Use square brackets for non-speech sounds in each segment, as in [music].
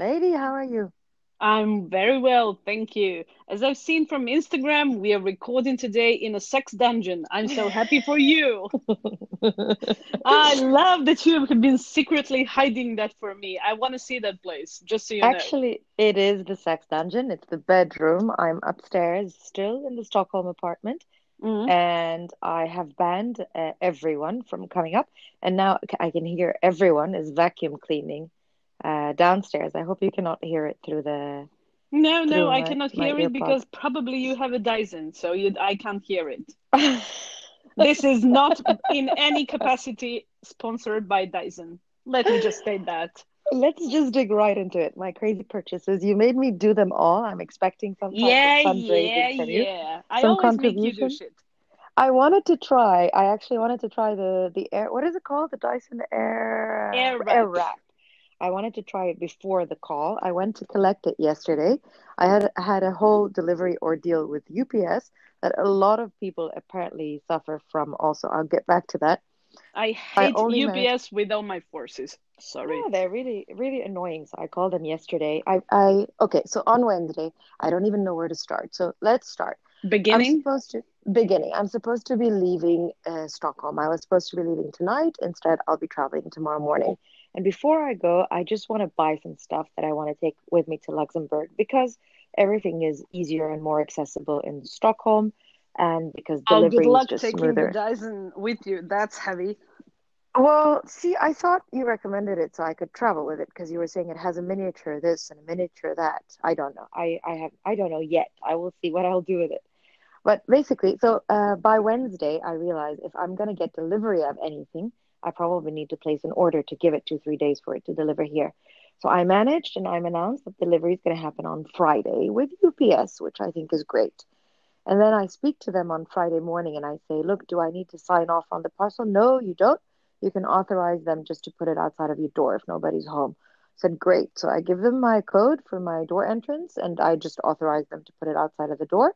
Lady, how are you? I'm very well, thank you. As I've seen from Instagram, we are recording today in a sex dungeon. I'm so happy for you. [laughs] I love that you have been secretly hiding that for me. I want to see that place, just so you know. Actually, it is the sex dungeon. It's the bedroom. I'm upstairs still in the Stockholm apartment. Mhm. And I have banned uh, everyone from coming up. And now I can hear everyone is vacuum cleaning uh, downstairs. I hope you cannot hear it through the No, no, through I cannot hear it because probably you have a Dyson, so you, I can't hear it. [laughs] This is not in any capacity sponsored by Dyson. Let me just state that. Let's just dig right into it. My crazy purchases. You made me do them all. I'm expecting some Yeah, yeah, fundraising yeah. I Some always make you do contribution. shit. I wanted to try. I actually wanted to try the the air. What is it called? The Dyson Air Air Air wrap. I wanted to try it before the call. I went to collect it yesterday. I had had a whole delivery ordeal with UPS that a lot of people apparently suffer from. Also, I'll get back to that. I I hate managed. UPS with all my forces. Sorry. Yeah, they're really really annoying. So I called them yesterday. I I okay. So on Wednesday, I don't even know where to start. So let's start. Beginning. I'm supposed to beginning. I'm supposed to be leaving uh, Stockholm. I was supposed to be leaving tonight. Instead, I'll be traveling tomorrow morning. And before I go, I just want to buy some stuff that I want to take with me to Luxembourg because everything is easier and more accessible in Stockholm, and because delivery Oh, good delivery is luck just taking the. Dyson with you. That's heavy. Well, see, I thought you recommended it so I could travel with it because you were saying it has a miniature this and a miniature that. I don't know. I I have I don't know yet. I will see what I'll do with it. But basically, so uh, by Wednesday, I realize if I'm going to get delivery of anything, I probably need to place an order to give it two, three days for it to deliver here. So I managed and I'm announced that delivery is going to happen on Friday with UPS, which I think is great. And then I speak to them on Friday morning and I say, look, do I need to sign off on the parcel? No, you don't. You can authorize them just to put it outside of your door if nobody's home. I said, great. So I give them my code for my door entrance and I just authorize them to put it outside of the door.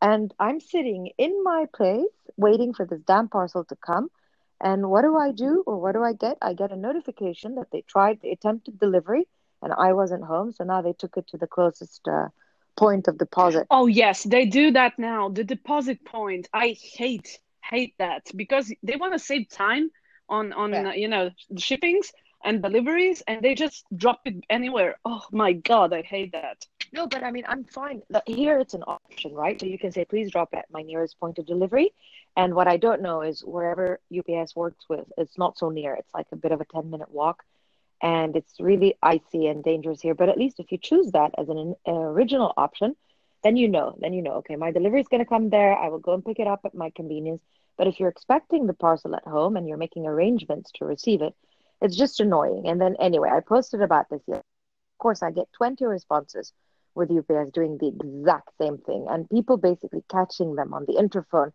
And I'm sitting in my place waiting for this damn parcel to come. And what do I do or what do I get? I get a notification that they tried, the attempted delivery and I wasn't home. So now they took it to the closest uh, point of deposit. Oh, yes, they do that now. The deposit point. I hate hate that because they want to save time on on Yeah. uh, you know the shippings and deliveries and they just drop it anywhere. Oh my God, I hate that. No, but I mean, I'm fine. Here it's an option, right? So you can say, please drop at my nearest point of delivery. And what I don't know is wherever UPS works with, it's not so near. It's like a bit of a 10 minute walk. And it's really icy and dangerous here. But at least if you choose that as an, an original option, then you know, then you know, okay, my delivery is going to come there. I will go and pick it up at my convenience. But if you're expecting the parcel at home and you're making arrangements to receive it, it's just annoying. And then anyway, I posted about this yesterday. Of course, I get 20 responses with UPS doing the exact same thing, and people basically catching them on the interphone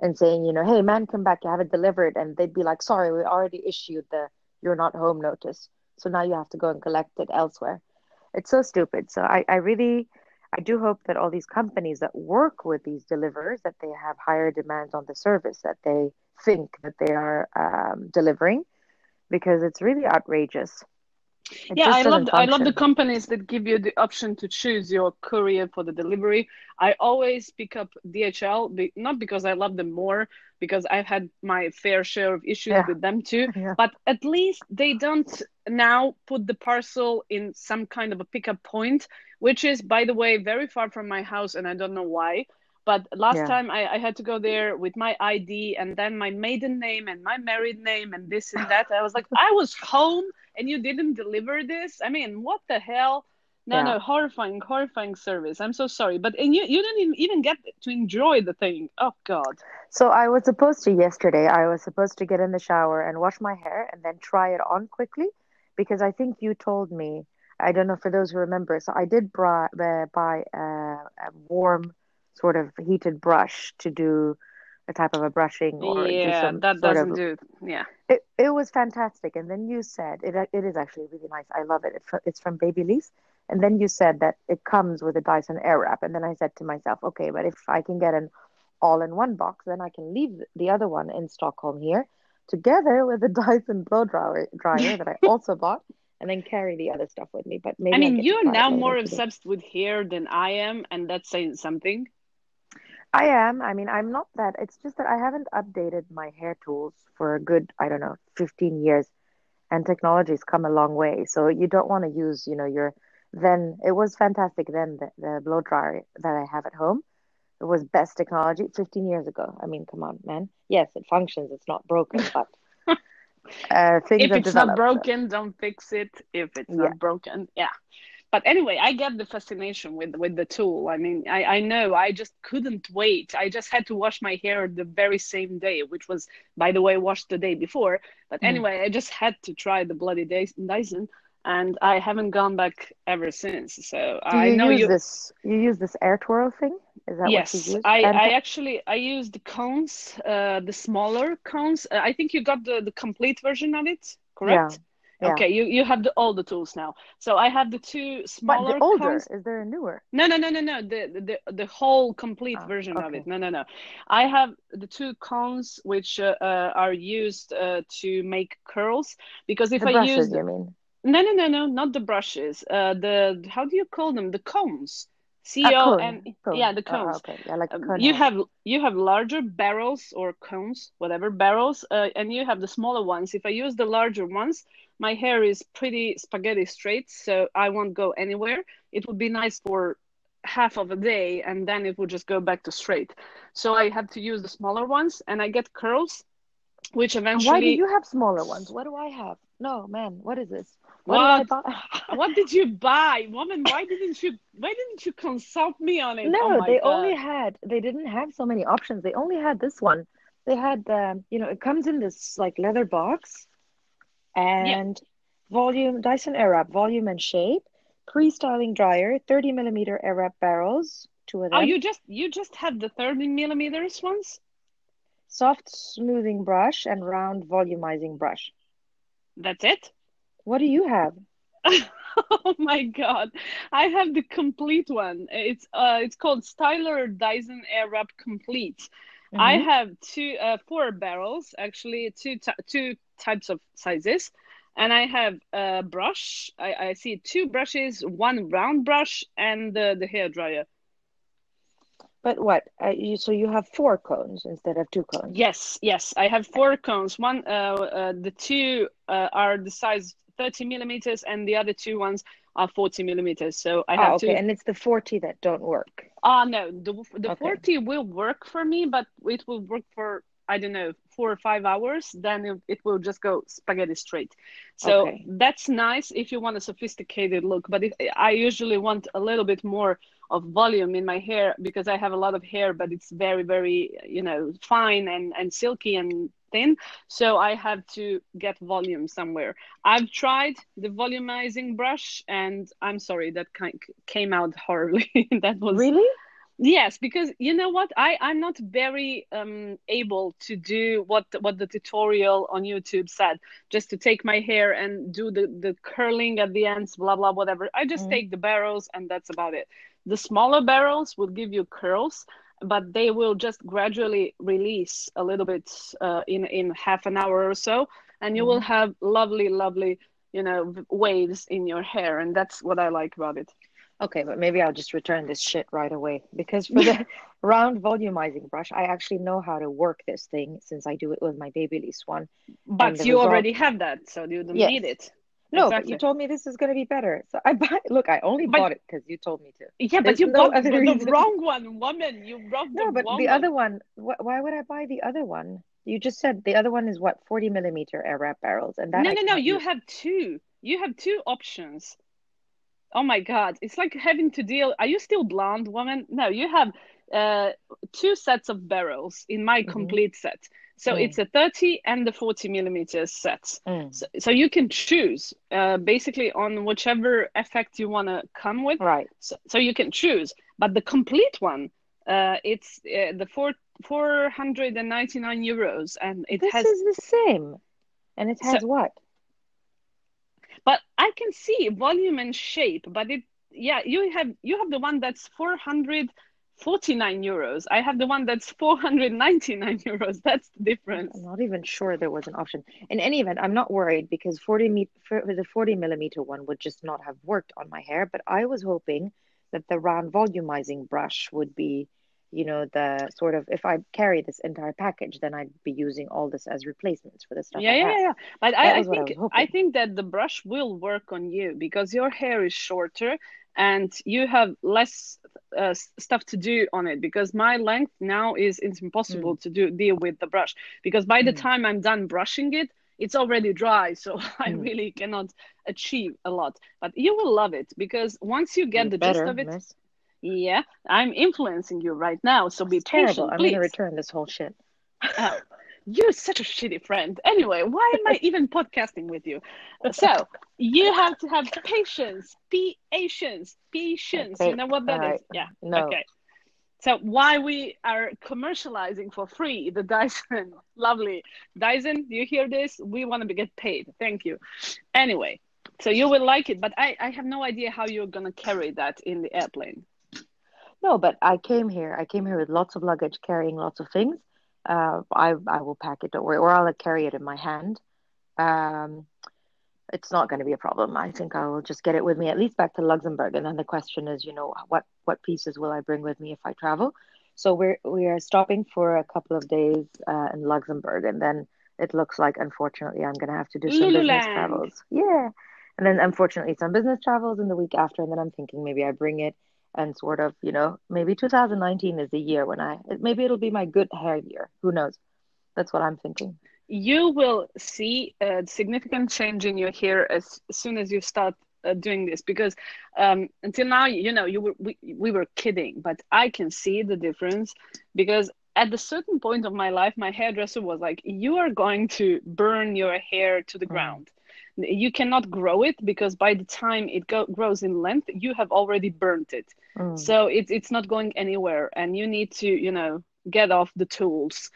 and saying, you know, hey man, come back, you have it delivered, and they'd be like, sorry, we already issued the you're not home notice, so now you have to go and collect it elsewhere. It's so stupid. So I, I really, I do hope that all these companies that work with these deliverers that they have higher demands on the service that they think that they are um, delivering because it's really outrageous. It Yeah, I love I love the companies that give you the option to choose your courier for the delivery. I always pick up DHL, be, not because I love them more, because I've had my fair share of issues Yeah, with them too, yeah, but at least they don't now put the parcel in some kind of a pickup point, which is, by the way, very far from my house, and I don't know why. But last yeah. time I, I had to go there with my ID and then my maiden name and my married name and this and that. I was like, I was home and you didn't deliver this? I mean, what the hell? No, Yeah. no, horrifying, horrifying service. I'm so sorry, but and you you didn't even- get to enjoy the thing. Oh God. So I was supposed to yesterday, I was supposed to get in the shower and wash my hair and then try it on quickly because I think you told me, I don't know for those who remember, so I did bra- uh, buy a, a warm sort of heated brush to do a type of a brushing or do Yeah, some that doesn't do. Yeah. it, it was fantastic. And then you said it it is actually really nice. I love it. It It's from Babyliss. And then you said that it comes with a Dyson Airwrap. And then I said to myself, okay, but if I can get an all-in-one box, then I can leave the other one in Stockholm here together with the Dyson blow dryer dryer that I [laughs] also bought. and then carry the other stuff with me. But maybe I mean, to you're now more obsessed with hair than I am, and that's saying something. I am. I mean, I'm not that. It's just that I haven't updated my hair tools for a good, I don't know, 15 years. And technology's come a long way. So you don't want to use, you know, your then it was fantastic then the, the blow dryer that I have at home. It was best technology 15 years ago. I mean, come on, man. Yes, it functions. It's not broken, [laughs] but [laughs] uh, things If it's not broken, don't fix it. If it's Yeah. not broken, yeah. But anyway, I get the fascination with with the tool. I mean, I I know I just couldn't wait. I just had to wash my hair the very same day, which was, by the way, washed the day before. But Mm. anyway, I just had to try the bloody Dyson, and I haven't gone back ever since. So Do I you know use you. this? You use this air twirl thing? Is that what you Yes, use? I, And I actually I used the cones, uh, the smaller cones. Uh, I think you got the, the complete version of it, correct? yeah. Okay, you, you have the all the tools now. So I have the two but smaller the older cones. is there a newer? No, no, no, no, no. The the the whole complete Ah, version of it. No, no, no. I have the two cones which uh, uh, are used uh, to make curls because if The I brushes, use the, you mean? no, no, no, no, not the brushes. Uh, the how do you call them? The cones. C A O cone. N. Cone. Yeah, the Oh, oh, cones. okay. Yeah, like Um, you have you have larger barrels or cones, whatever barrels, uh, and you have the smaller ones. If I use the larger ones, my hair is pretty spaghetti straight, so I won't go anywhere. It would be nice for half of a day, and then it would just go back to straight. So I have to use the smaller ones, and I get curls, which eventually. Why do you have smaller ones? What do I have? No, man, what is this? What, What? did? [laughs] What did you buy, woman? Why [laughs] didn't you? Why didn't you consult me on it? No, oh they God. only had, they didn't have so many options. They only had this one. They had, um, you know, it comes in this like leather box and volume, Dyson Airwrap, volume and shape, pre-styling dryer, 30 millimeter Airwrap barrels, two of them. Oh, you just you just had the 30 millimeters ones. soft smoothing brush and round volumizing brush. That's it. What do you have? [laughs] Oh my God. I have the complete one. It's uh it's called Styler Dyson Airwrap Complete. I Mhm. have two uh four barrels, actually two ty two types of sizes. And I have a brush. I, I see two brushes, one round brush and the, the hair dryer. But what? Uh, you, so you have four cones instead of two cones. Yes, yes. I have four cones. One uh, uh the two uh, are the size 30 millimeters and the other two ones are 40 millimeters. So I Ah, have okay. to And it's the 40 that don't work. Ah, no, the the Okay. 40 will work for me, but it will work for, I don't know, four or five hours. Then it, it will just go spaghetti straight. So Okay. that's nice if you want a sophisticated look. But I usually want a little bit more of volume in my hair because I have a lot of hair, but it's very, very, you know, fine and, and silky and thin. So I have to get volume somewhere. I've tried the volumizing brush and I'm sorry, that came out horribly. [laughs] that was Really? Yes, because you know what? I I'm not very um able to do what what the tutorial on YouTube said, just to take my hair and do the the curling at the ends, blah blah whatever. I just Mhm. take the barrels and that's about it. The smaller barrels will give you curls, but they will just gradually release a little bit uh, in in half an hour or so, and you will have lovely lovely you know waves in your hair, and that's what I like about it. Okay, but maybe I'll just return this shit right away because for [laughs] the round volumizing brush, I actually know how to work this thing since I do it with my Babyliss one. But you result- already have that, so you don't Yes. need it. No, but you told me this is going to be better. So I buy, look, I only But- bought it because you told me to. Yeah, but you no bought the, reason. wrong one, woman. You bought the wrong. No, the but the one. other one, wh why would I buy the other one? You just said the other one is what, 40 millimeter air wrap barrels, and that no, I no, no. You use. have two. You have two options. Oh my God, it's like having to deal. Are you still blonde, woman? No, you have uh, two sets of barrels in my Mhm. complete set. So Mm. it's a 30 and the 40 millimeter sets. Mm. So, so you can choose uh, basically on whichever effect you want to come with. Right. so, so you can choose but the complete one uh, it's uh, the four 499 euros and it This has is the same. And it has So- what? but i can see volume and shape but it yeah you have you have the one that's 49 euros. I have the one that's 499 [laughs] euros. That's the difference. I'm not even sure there was an option. In any event, I'm not worried because 40 me- the 40 millimeter one would just not have worked on my hair. But I was hoping that the round volumizing brush would be, you know, the sort of if I carry this entire package, then I'd be using all this as replacements for the stuff. Yeah, I yeah, have. yeah. But I, I what I think I think that the brush will work on you because your hair is shorter and you have less uh, stuff to do on it because my length now is it's impossible to do deal with the brush because by the Mm. time I'm done brushing it it's already dry so [laughs] I Mm. really cannot achieve a lot but you will love it because once you get the gist of it miss. Yeah I'm influencing you right now so be terrible. patient I'm please gonna return this whole shit. Oh, you're such a shitty friend. Anyway, why am I even podcasting with you? So you have to have patience. Patience. Patience. You know what that is? Right. Yeah. No. Okay. So why we are commercializing for free the Dyson? [laughs] Lovely. Dyson, do you hear this? We want to get paid. Thank you. Anyway, so you will like it, but I, I have no idea how you're gonna carry that in the airplane. No, but I came here. I came here with lots of luggage, carrying lots of things. Uh, I I will pack it, don't worry, or I'll carry it in my hand. Um, it's not going to be a problem. I think I will just get it with me at least back to Luxembourg. And then the question is, you know, what what pieces will I bring with me if I travel? So we're we are stopping for a couple of days uh, in Luxembourg, and then it looks like, unfortunately, I'm going to have to do some business travels. Yeah, and then unfortunately, some business travels in the week after, and then I'm thinking maybe I bring it and sort of, you know, maybe 2019 is the year when I maybe it'll be my good hair year. Who knows? That's what I'm thinking. you will see a significant change in your hair as, soon as you start uh, doing this because um, until now you know you were we, we were kidding but i can see the difference because at a certain point of my life my hairdresser was like you are going to burn your hair to the Mm. ground you cannot grow it because by the time it go- grows in length you have already burnt it Mm. so it's it's not going anywhere and you need to you know get off the tools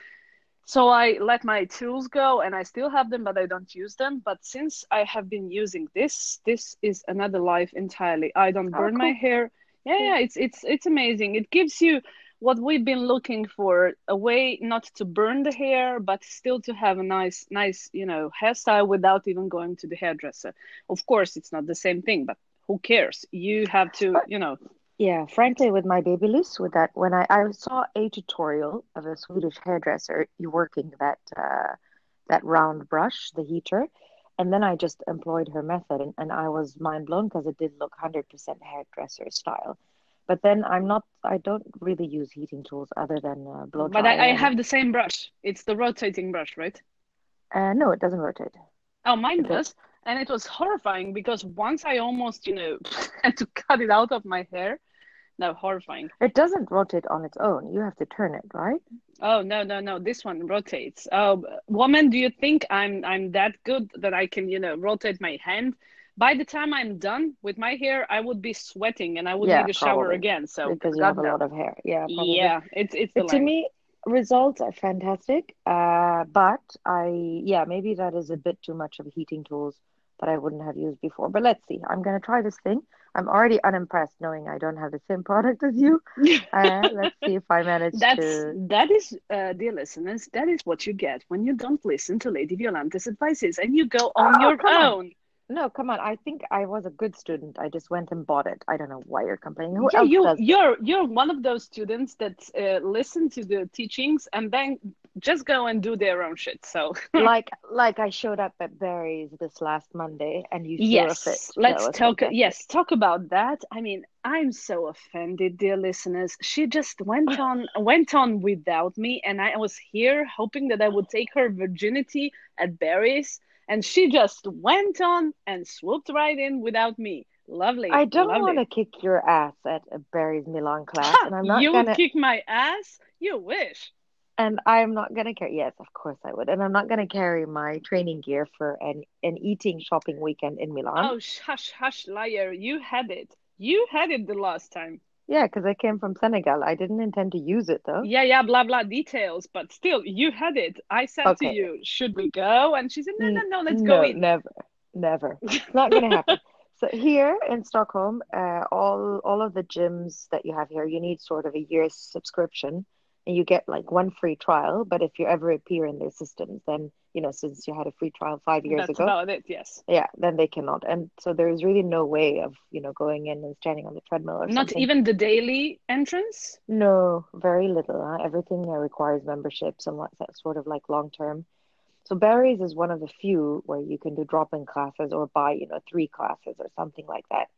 so I let my tools go and I still have them, but I don't use them. But since I have been using this, this is another life entirely. I don't Oh, burn my hair. Yeah, yeah, it's it's it's amazing. It gives you what we've been looking for, a way not to burn the hair, but still to have a nice nice, you know, hairstyle without even going to the hairdresser. Of course, it's not the same thing, but who cares? You have to, you know, yeah, frankly, with my babyliss, with that, when I, I saw a tutorial of a Swedish hairdresser working that uh, that round brush, the heater, and then I just employed her method, and, and I was mind blown because it did look 100% hairdresser style. But then I'm not, I don't really use heating tools other than uh, blow but dryer I, I have the same brush. It's the rotating brush, right? uh, no, it doesn't rotate. Oh, mine It does. does. And it was horrifying because once I almost, you know, [laughs] had to cut it out of my hair. No, horrifying. It doesn't rotate on its own. You have to turn it, right? Oh, no, no, no. This one rotates. Oh, woman, do you think I'm I'm that good that I can, you know, rotate my hand? By the time I'm done with my hair, I would be sweating and I would Yeah, need a shower again. So, Because you have a lot of hair. Yeah, probably. Yeah, it's it's to length. me, results are fantastic. Uh, but I, yeah, maybe that is a bit too much of heating tools that I wouldn't have used before. But let's see. I'm gonna try this thing. I'm already unimpressed knowing I don't have the same [laughs] product as you. [laughs] Uh, let's see if I manage That's to. that is, uh, dear listeners, that is what you get when you don't listen to Lady Violante's advices and you go on Oh, your own. on. No, come on. I think I was a good student. I just went and bought it. I don't know why you're complaining. Who Yeah, you does? you're you're one of those students that uh, listen to the teachings and then just go and do their own shit. So [laughs] Like, like I showed up at Barry's this last Monday, and you threw a fit. yes, let's talk. Yes, talk about that. I mean, I'm so offended, dear listeners. She just went [laughs] on went on without me, and I was here hoping that I would take her virginity at Barry's, and she just went on and swooped right in without me. Lovely, I don't want to kick your ass at a Barry's Milan class, Ha! and I'm not You would gonna. kick my ass? You wish. And I'm not gonna carry. Yes, of course I would. And I'm not gonna carry my training gear for an an eating shopping weekend in Milan. Oh, sh- hush, hush, liar. You had it. You had it the last time. Yeah, because I came from Senegal. I didn't intend to use it though. Yeah, yeah, blah, blah, details. But still, you had it. I said to you, should we go? And she said, no, no, no, let's go No, in. never, never. It's not gonna happen. [laughs] So here in Stockholm, uh, all all of the gyms that you have here, you need sort of a year's subscription, and you get like one free trial. But if you ever appear in their systems, then you know since you had a free trial five years That's ago, about it. Yes. yeah, then they cannot. And so there is really no way of you know going in and standing on the treadmill or Not something. even the daily entrance. No, very little. Huh? Everything requires memberships and what's that sort of like long term. So Barry's is one of the few where you can do drop-in classes or buy, you know, three classes or something like that.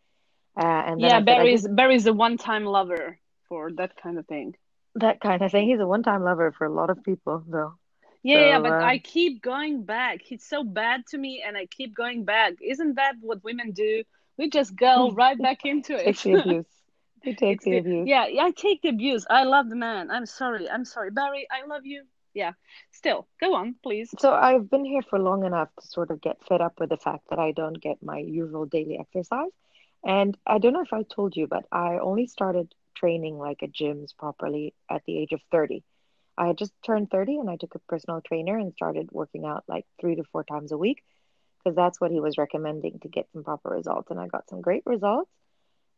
Uh, and Yeah, Barry's just, Barry's a one-time lover for that kind of thing. That kind of thing. He's a one-time lover for a lot of people, though. Yeah, yeah, but um, I keep going back. He's so bad to me, and I keep going back. Isn't that what women do? We just go [laughs] right back into it. Take the [laughs] abuse. He takes It's the the- abuse. yeah, yeah, I take the abuse. I love the man. I'm sorry. I'm sorry, Barry. I love you. Yeah. Still, go on, please. So I've been here for long enough to sort of get fed up with the fact that I don't get my usual daily exercise. And I don't know if I told you, but I only started training like at gyms properly at the age of 30. I had just turned 30 and I took a personal trainer and started working out like three to four times a week because that's what he was recommending to get some proper results. And I got some great results.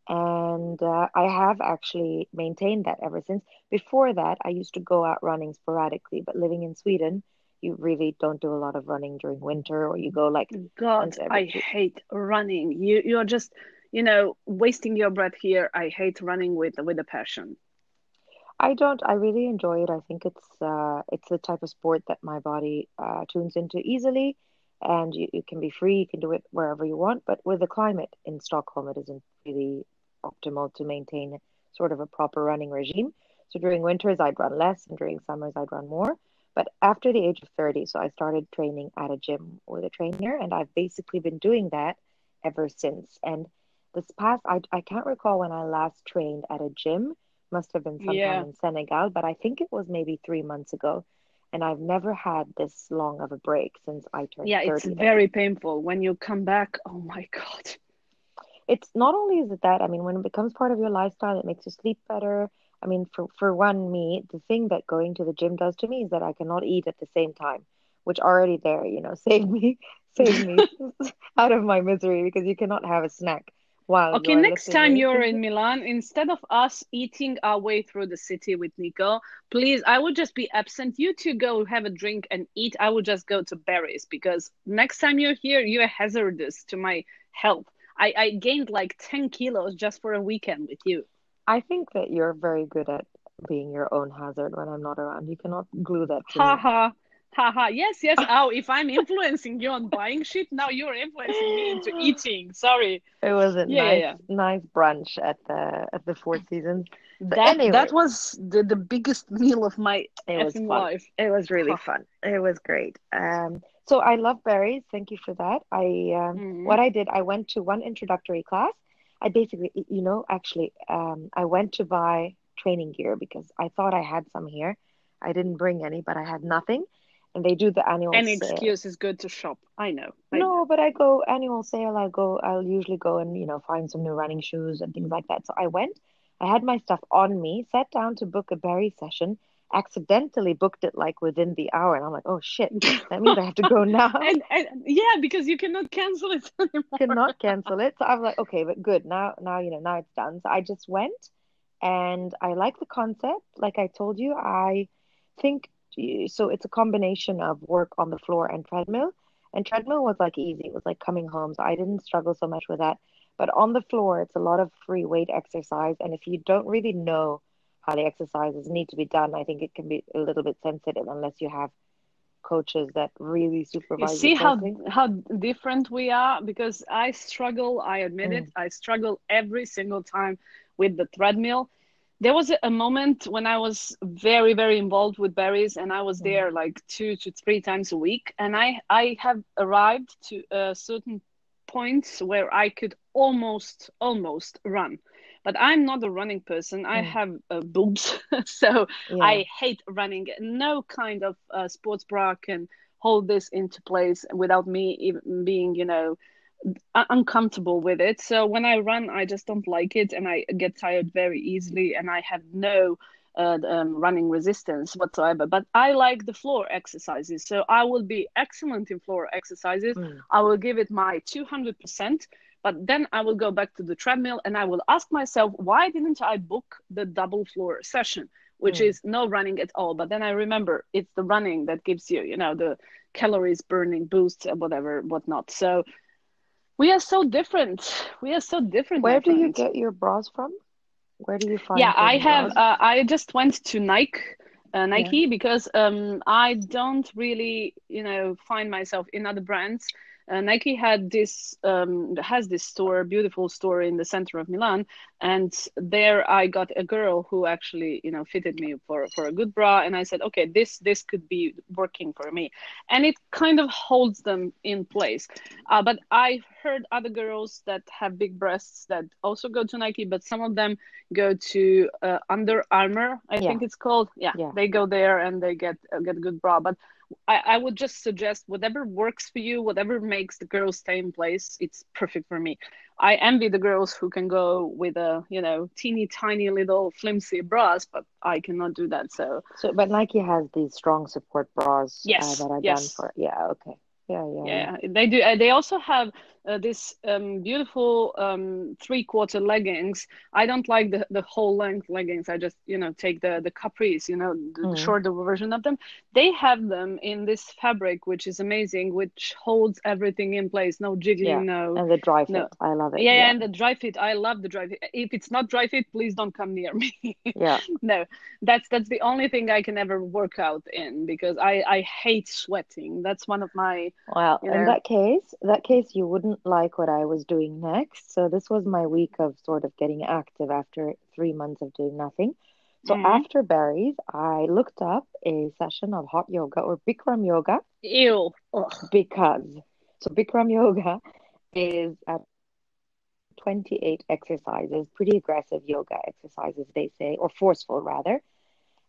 And uh, I have actually maintained that ever since. Before that, I used to go out running sporadically, but living in Sweden, you really don't do a lot of running during winter, or you go like God, I hate running. You you're just, you know, wasting your breath here. I hate running with with a passion. I don't. I really enjoy it. I think it's uh, it's the type of sport that my body uh, tunes into easily, and you, you can be free. You can do it wherever you want. But with the climate in Stockholm, it isn't really optimal to maintain sort of a proper running regime. So during winters, I'd run less, and during summers, I'd run more. But after the age of 30, so I started training at a gym with a trainer, and I've basically been doing that ever since. And this past, I, I can't recall when I last trained at a gym must have been sometime Yeah. in Senegal, but I think it was maybe three months ago. And I've never had this long of a break since I turned Yeah, 30. it's very painful when you come back. Oh my God. It's not only is it that, I mean, when it becomes part of your lifestyle, it makes you sleep better. I mean, for, for one, me, the thing that going to the gym does to me is that I cannot eat at the same time, which already there, you know, [laughs] save me, save me [laughs] [laughs] out of my misery because you cannot have a snack while Okay, next time you're in Milan, instead of us eating our way through the city with Nico, please, I would just be absent. You two go have a drink and eat. I would just go to Barry's because next time you're here, you're hazardous to my health. I, I gained like 10 kilos just for a weekend with you. I think that you're very good at being your own hazard when I'm not around. You cannot glue that to Ha ha. Ha ha. Yes, yes. [laughs] Oh, if I'm influencing you on buying shit, now you're influencing me into [gasps] eating. Sorry. It was a Yeah, nice, yeah, nice brunch at the at the Four Seasons. But That anyway, that was the, the biggest meal of my it was fun. life. It was really Huh. fun. It was great. Um, so I love Barry's. Thank you for that. I um, Mhm. what I did, I went to one introductory class. I basically, you know, actually, um, I went to buy training gear because I thought I had some here. I didn't bring any, but I had nothing. And they do the annual Any sale. excuse is good to shop. I know. I know. No, but I go annual sale. I'll go. I'll usually go and you know find some new running shoes and things like that. So I went. I had my stuff on me. Sat down to book a Barry session. Accidentally booked it like within the hour, and I'm like, oh shit, [laughs] that means I have to go now. [laughs] and, and yeah, because you cannot cancel it [laughs] anymore. Cannot cancel it. So I'm like, okay, but good. Now, now you know, now it's done. So I just went, and I like the concept. Like I told you, I think so. It's a combination of work on the floor and treadmill. And treadmill was like easy. It was like coming home, so I didn't struggle so much with that. But on the floor, it's a lot of free weight exercise, and if you don't really know how the exercises need to be done, I think it can be a little bit sensitive unless you have coaches that really supervise. You see how how different we are because I struggle, I admit it. Mm. I struggle every single time with the treadmill. There was a, moment when I was very very involved with Barry's and I was Mm. there like 2 to 3 times a week and I I have arrived to a certain points where I could almost almost run. But I'm not a running person. I Mm. have uh, boobs, [laughs] so Yeah. I hate running. No kind of uh, sports bra can hold this into place without me even being, you know, uncomfortable with it. So when I run, I just don't like it, and I get tired very easily, and I have no uh, um, running resistance whatsoever. But I like the floor exercises, so I will be excellent in floor exercises. Mm. I will give it my two hundred percent. But then I will go back to the treadmill and I will ask myself, why didn't I book the double floor session, which mm. is no running at all? But then I remember it's the running that gives you, you know, the calories burning boost and whatever, whatnot. So we are so different. We are so different. Where do you get your bras from? Where do you find? Yeah, I have. Uh, I just went to Nike uh, Nike yeah. because um, I don't really, you know, find myself in other brands uh, Nike had this um, has this store, beautiful store in the center of Milan, and there I got a girl who actually you know fitted me for for a good bra, and I said, okay, this this could be working for me, and it kind of holds them in place. Uh, but I've heard other girls that have big breasts that also go to Nike, but some of them go to uh, Under Armour, I yeah. think it's called. Yeah, yeah, they go there and they get uh, get a good bra, but I, I would just suggest whatever works for you, whatever makes the girls stay in place, it's perfect for me. I envy the girls who can go with a, you know, teeny tiny little flimsy bras, but I cannot do that. So, so but Nike has these strong support bras yes, uh, that are yes. done for, yeah, okay. Yeah, yeah, yeah, yeah. They do. Uh, they also have uh, this um, beautiful um, three quarter leggings. I don't like the, the whole length leggings. I just you know take the the capris, you know, the, mm. the shorter version of them. They have them in this fabric, which is amazing, which holds everything in place. No jiggling, yeah. no. And the Dri-FIT, no. I love it. Yeah, yeah, and the Dri-FIT, I love the Dri-FIT. If it's not Dri-FIT, please don't come near me. [laughs] yeah. No, that's that's the only thing I can ever work out in because I I hate sweating. That's one of my. Well, you know, in that case, that case you wouldn't like like what I was doing next. So this was my week of sort of getting active after three months of doing nothing. So mm-hmm. after Barry's, I looked up a session of hot yoga or Bikram yoga. Ew. Ugh. Because so Bikram yoga is at 28 exercises, pretty aggressive yoga exercises, they say, or forceful rather.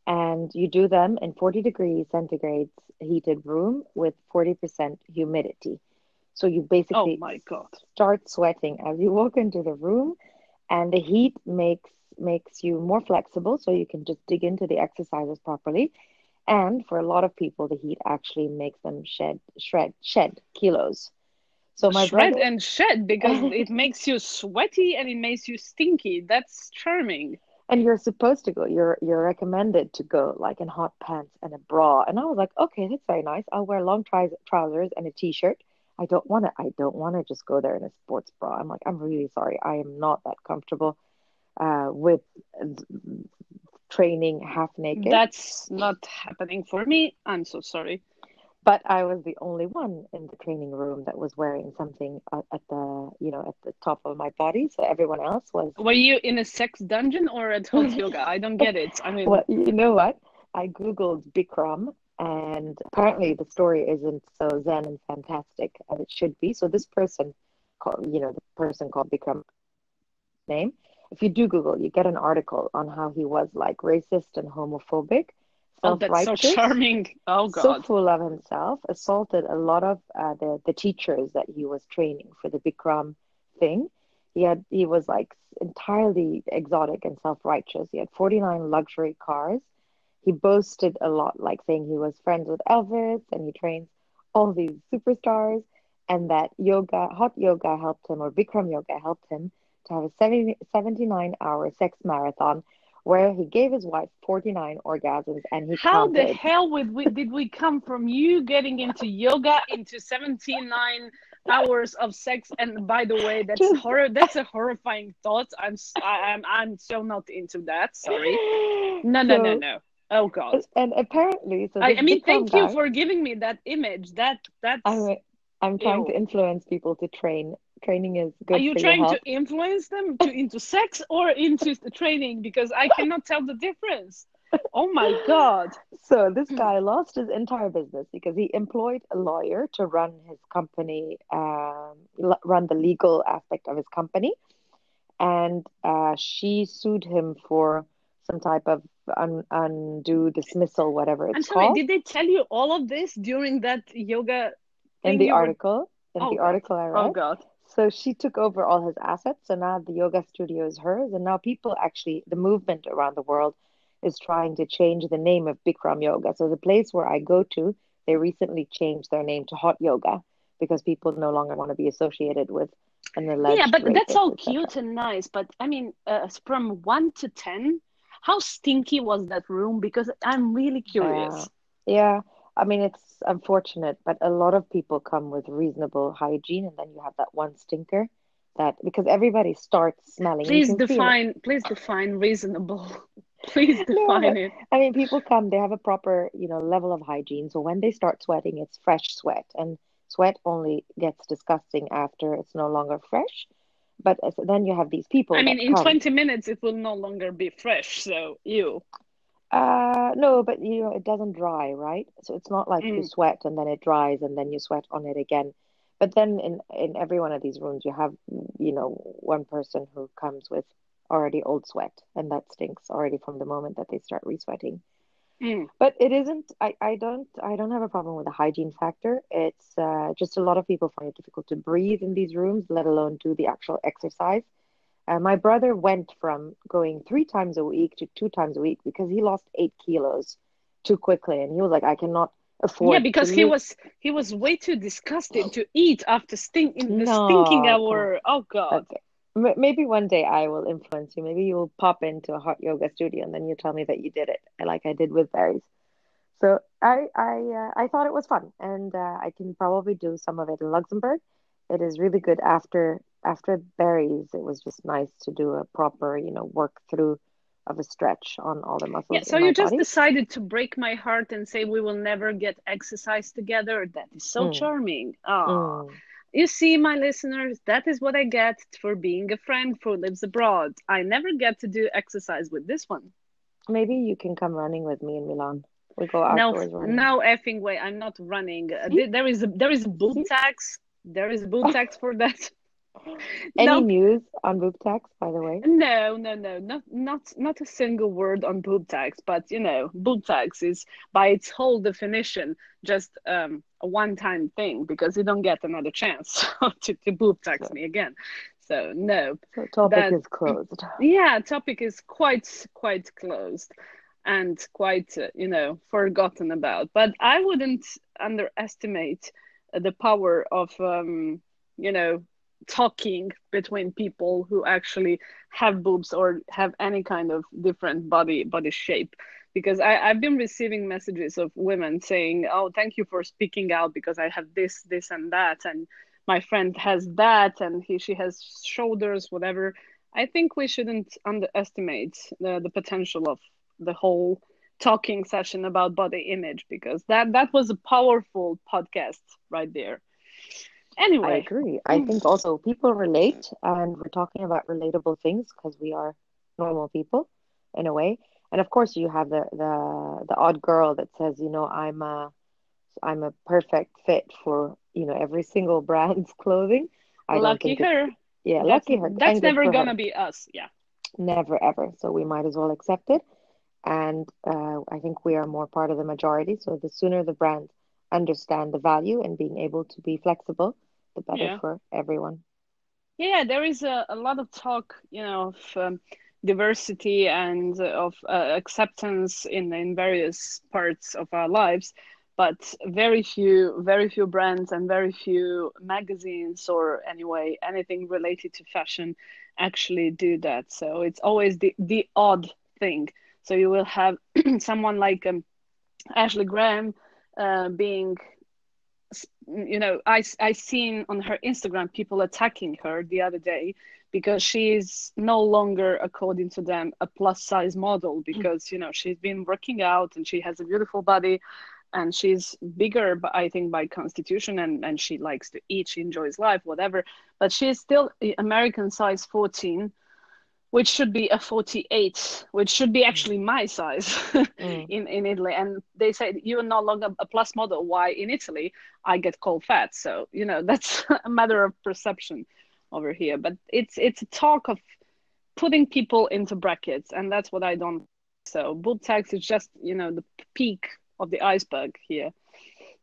And you do them in 40 degrees centigrade heated room with 40% humidity. So you oh basically oh my God. start sweating as you walk into the room, and the heat makes makes you more flexible, so you can just dig into the exercises properly. And for a lot of people, the heat actually makes them shed shred shed kilos. So my shred brother... and shed because [laughs] it makes you sweaty and it makes you stinky. That's charming. And you're supposed to go. You're you're recommended to go like in hot pants and a bra. And I was like, okay, that's very nice. I'll wear long trousers and a t-shirt I don't want to. I don't want to just go there in a sports bra. I'm like, I'm really sorry. I am not that comfortable uh, with training half naked. That's not happening for me. I'm so sorry. But I was the only one in the training room that was wearing something at the, you know, at the top of my body. So everyone else was. Were you in a sex dungeon or at hot yoga? I don't get it. I mean, [laughs] well, you know what? I googled Bikram and apparently the story isn't so zen and fantastic as it should be. So this person, called, you know, the person called Bikram name. If you do Google, you get an article on how he was like racist and homophobic, oh, that's so charming. Oh God, so full of himself, assaulted a lot of uh, the the teachers that he was training for the Bikram thing. He had he was like entirely exotic and self righteous. He had forty nine luxury cars he boasted a lot, like saying he was friends with Elvis and he trains all these superstars, and that yoga, hot yoga helped him, or Bikram yoga helped him to have a 70, 79 hour sex marathon where he gave his wife 49 orgasms and he how counted. the hell would we, did we come from you getting into yoga into 79 hours of sex? And by the way that's horror that's a horrifying thought. I'm i'm i'm so not into that. Sorry. [laughs] No no so, no no Oh God! And apparently, so I, I mean, thank you for giving me that image. That that's. I'm, I'm trying Ew. to influence people to train. Training is good. Are you trying to influence them [laughs] to into sex or into the training? Because I cannot tell the difference. Oh my God! [laughs] So this guy lost his entire business because he employed a lawyer to run his company, um, run the legal aspect of his company, and uh, she sued him for some type of un, undue dismissal, whatever it's I'm sorry, called. Did they tell you all of this during that yoga? In the article, were... in oh, the article I read. Oh God! So she took over all his assets, so now the yoga studio is hers, and now people actually, the movement around the world is trying to change the name of Bikram Yoga. So the place where I go to, they recently changed their name to Hot Yoga because people no longer want to be associated with an alleged yeah, but that's all cute and nice. But I mean, uh, from one to ten, how stinky was that room? Because I'm really Yeah, curious. yeah. I mean, it's unfortunate, but a lot of people come with reasonable hygiene, and then you have that one stinker that because everybody starts smelling, Please can feel it. define. Please define reasonable. [laughs] Please [laughs] define but it. I mean, people come, they have a proper, you know, level of hygiene. So when they start sweating, it's fresh sweat, and sweat only gets disgusting after it's no longer fresh. But as- then you have these people. I mean, in come. 20 minutes, it will no longer be fresh. So you. Uh, no, but you know, it doesn't dry, right? So it's not like you Mm. sweat and then it dries and then you sweat on it again. But then in in every one of these rooms, you have, you know, one person who comes with already old sweat, and that stinks already from the moment that they start re-sweating. Mm. But it isn't, I, I don't I don't have a problem with the hygiene factor. It's uh, just a lot of people find it difficult to breathe in these rooms, let alone do the actual exercise. Uh, my brother went from going three times a week to two times a week because he lost eight kilos too quickly, and he was like, I cannot afford." Yeah, because he was he was way too disgusted to eat after stink in the No, stinking hour. Oh God. Okay. M- Maybe one day I will influence you. Maybe you'll pop into a hot yoga studio and then you tell me that you did it, like I did with Barry's. So I I uh, I thought it was fun, and uh, I can probably do some of it in Luxembourg. It is really good after after Barry's. It was just nice to do a proper, you know, work through of a stretch on all the muscles. Yeah, so you just body. decided to break my heart and say we will never get exercise together. That is so Mm, charming. Ah, mm. You see, my listeners, that is what I get for being a friend who lives abroad. I never get to do exercise with this one. Maybe you can come running with me in Milan. We go No, outdoors running. no effing way. I'm not running. There is a there is a boob tax. There is a boob tax for that. Any Nope. news on boob tax, by the way? No, no, no, not not not a single word on boob tax, but you know, boob tax is by its whole definition just um, a one-time thing because you don't get another chance [laughs] to, to boob tax So, me again. So no, so topic that is closed. yeah, topic is quite quite closed and quite uh, you know forgotten about. But I wouldn't underestimate the power of um, you know talking between people who actually have boobs or have any kind of different body body shape because I, I've been receiving messages of women saying, Oh, thank you for speaking out because I have this, this, and that, and my friend has that, and he she has shoulders, whatever. I think we shouldn't underestimate the, the potential of the whole talking session about body image because that that was a powerful podcast right there. I agree. I think also people relate, and we're talking about relatable things because we are normal people in a way. And of course, you have the the the odd girl that says, you know, I'm a I'm a perfect fit for, you know, every single [laughs] brand's clothing. I lucky her. yeah, That's lucky her, that's and never gonna her. be us. Yeah. Never ever. So we might as well accept it. And uh, I think we are more part of the majority. So the sooner the brands understand the value and being able to be flexible, the better Yeah. for everyone. Yeah, there is a, a lot of talk, you know, of um, diversity and of uh, acceptance in in various parts of our lives, but very few, very few brands and very few magazines or anyway anything related to fashion actually do that. So it's always the the odd thing. So you will have [clears throat] someone like um, Ashley Graham uh, being you know i i seen on her instagram people attacking her the other day because she is no longer according to them a plus size model mm. because you know she's been working out and she has a beautiful body and she's bigger but i think by constitution and and she likes to eat she enjoys life whatever. But she's still american size 14 which should be a 48 which should be actually my size [laughs] Mm. in in italy. And they say you're no longer a plus model. Why in italy? I get called fat. So you know [laughs] that's a matter of perception over here. But it's it's a talk of putting people into brackets and that's what i don't so boob tax is just you know the peak of the iceberg here.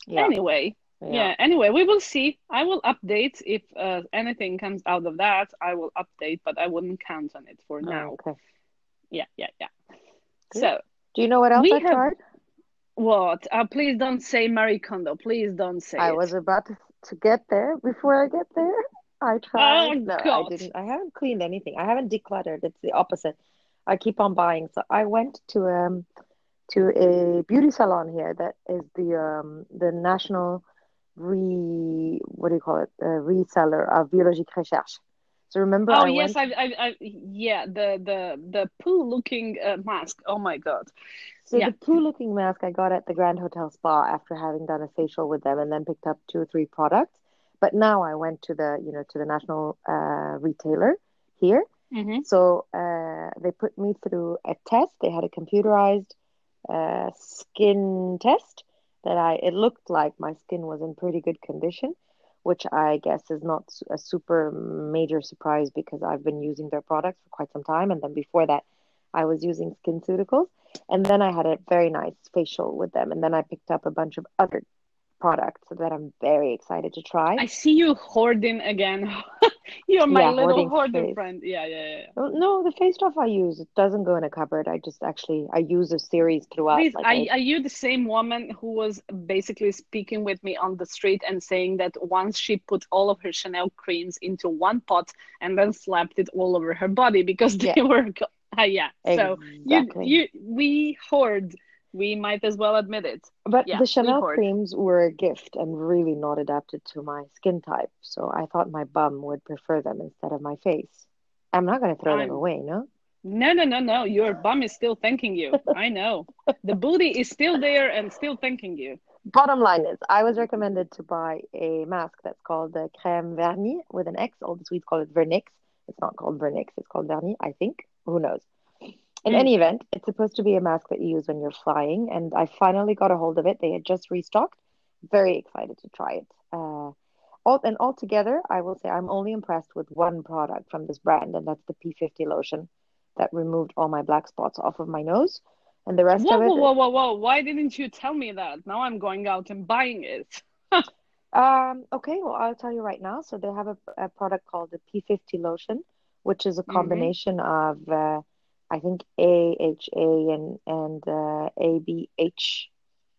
Yeah, anyway yeah. yeah anyway we will see i will update if uh, anything comes out of that i will update but i wouldn't count on it for now Okay. yeah yeah yeah Good. so Do you know what else we I have tried? what uh, please don't say marie kondo please don't say I it was about to, to get there before I get there. I tried. Oh, no, I didn't. I haven't cleaned anything. I haven't decluttered. It's the opposite. I keep on buying. So I went to um to a beauty salon here that is the um the national re what do you call it? Uh, reseller of Biologique Recherche. So remember Oh I yes, went. I, I, I, yeah, the the the poo-looking uh, mask. Oh my God. So Yeah. the poo looking mask I got at the Grand Hotel Spa after having done a facial with them and then picked up two or three products. But now I went to the, you know, to the national uh, retailer here. hmm So uh, they put me through a test. They had a computerized uh, skin test that I, it looked like my skin was in pretty good condition, which I guess is not a super major surprise because I've been using their products for quite some time. And then before that, I was using SkinCeuticals. And then I had a very nice facial with them. And then I picked up a bunch of other products that I'm very excited to try. I see you hoarding again. [laughs] You're my Yeah, little hoarding hoarder friend. Yeah, yeah, yeah. No, the face stuff I use, it doesn't go in a cupboard. I just actually I use a series throughout. Please, Like are, I are you the same woman who was basically speaking with me on the street and saying that once she put all of her Chanel creams into one pot and then slapped it all over her body because they Yeah. [laughs] were, uh, yeah. So you, you, we hoard. We might as well admit it. But Yeah, the Chanel hoard. creams were a gift and really not adapted to my skin type. So I thought my bum would prefer them instead of my face. I'm not going to throw them I'm away, no? no, no, no, no. Your bum is still thanking you. I know. The booty is still there and still thanking you. Bottom line is, I was recommended to buy a mask that's called the Crème Vernis with an X. All the Swedes call it Vernix. It's not called Vernix, it's called Vernis, I think. Who knows? In Mm. any event, it's supposed to be a mask that you use when you're flying, and I finally got a hold of it. They had just restocked. Very excited to try it. Uh, all and altogether, I will say I'm only impressed with one product from this brand, and that's the P50 lotion that removed all my black spots off of my nose. And the rest Whoa, of it, whoa, whoa, whoa, whoa. Why didn't you tell me that? Now I'm going out and buying it. [laughs] Um, okay, well, I'll tell you right now. So they have a, a product called the P50 lotion, which is a hmm combination of uh, I think AHA and and uh, ABH.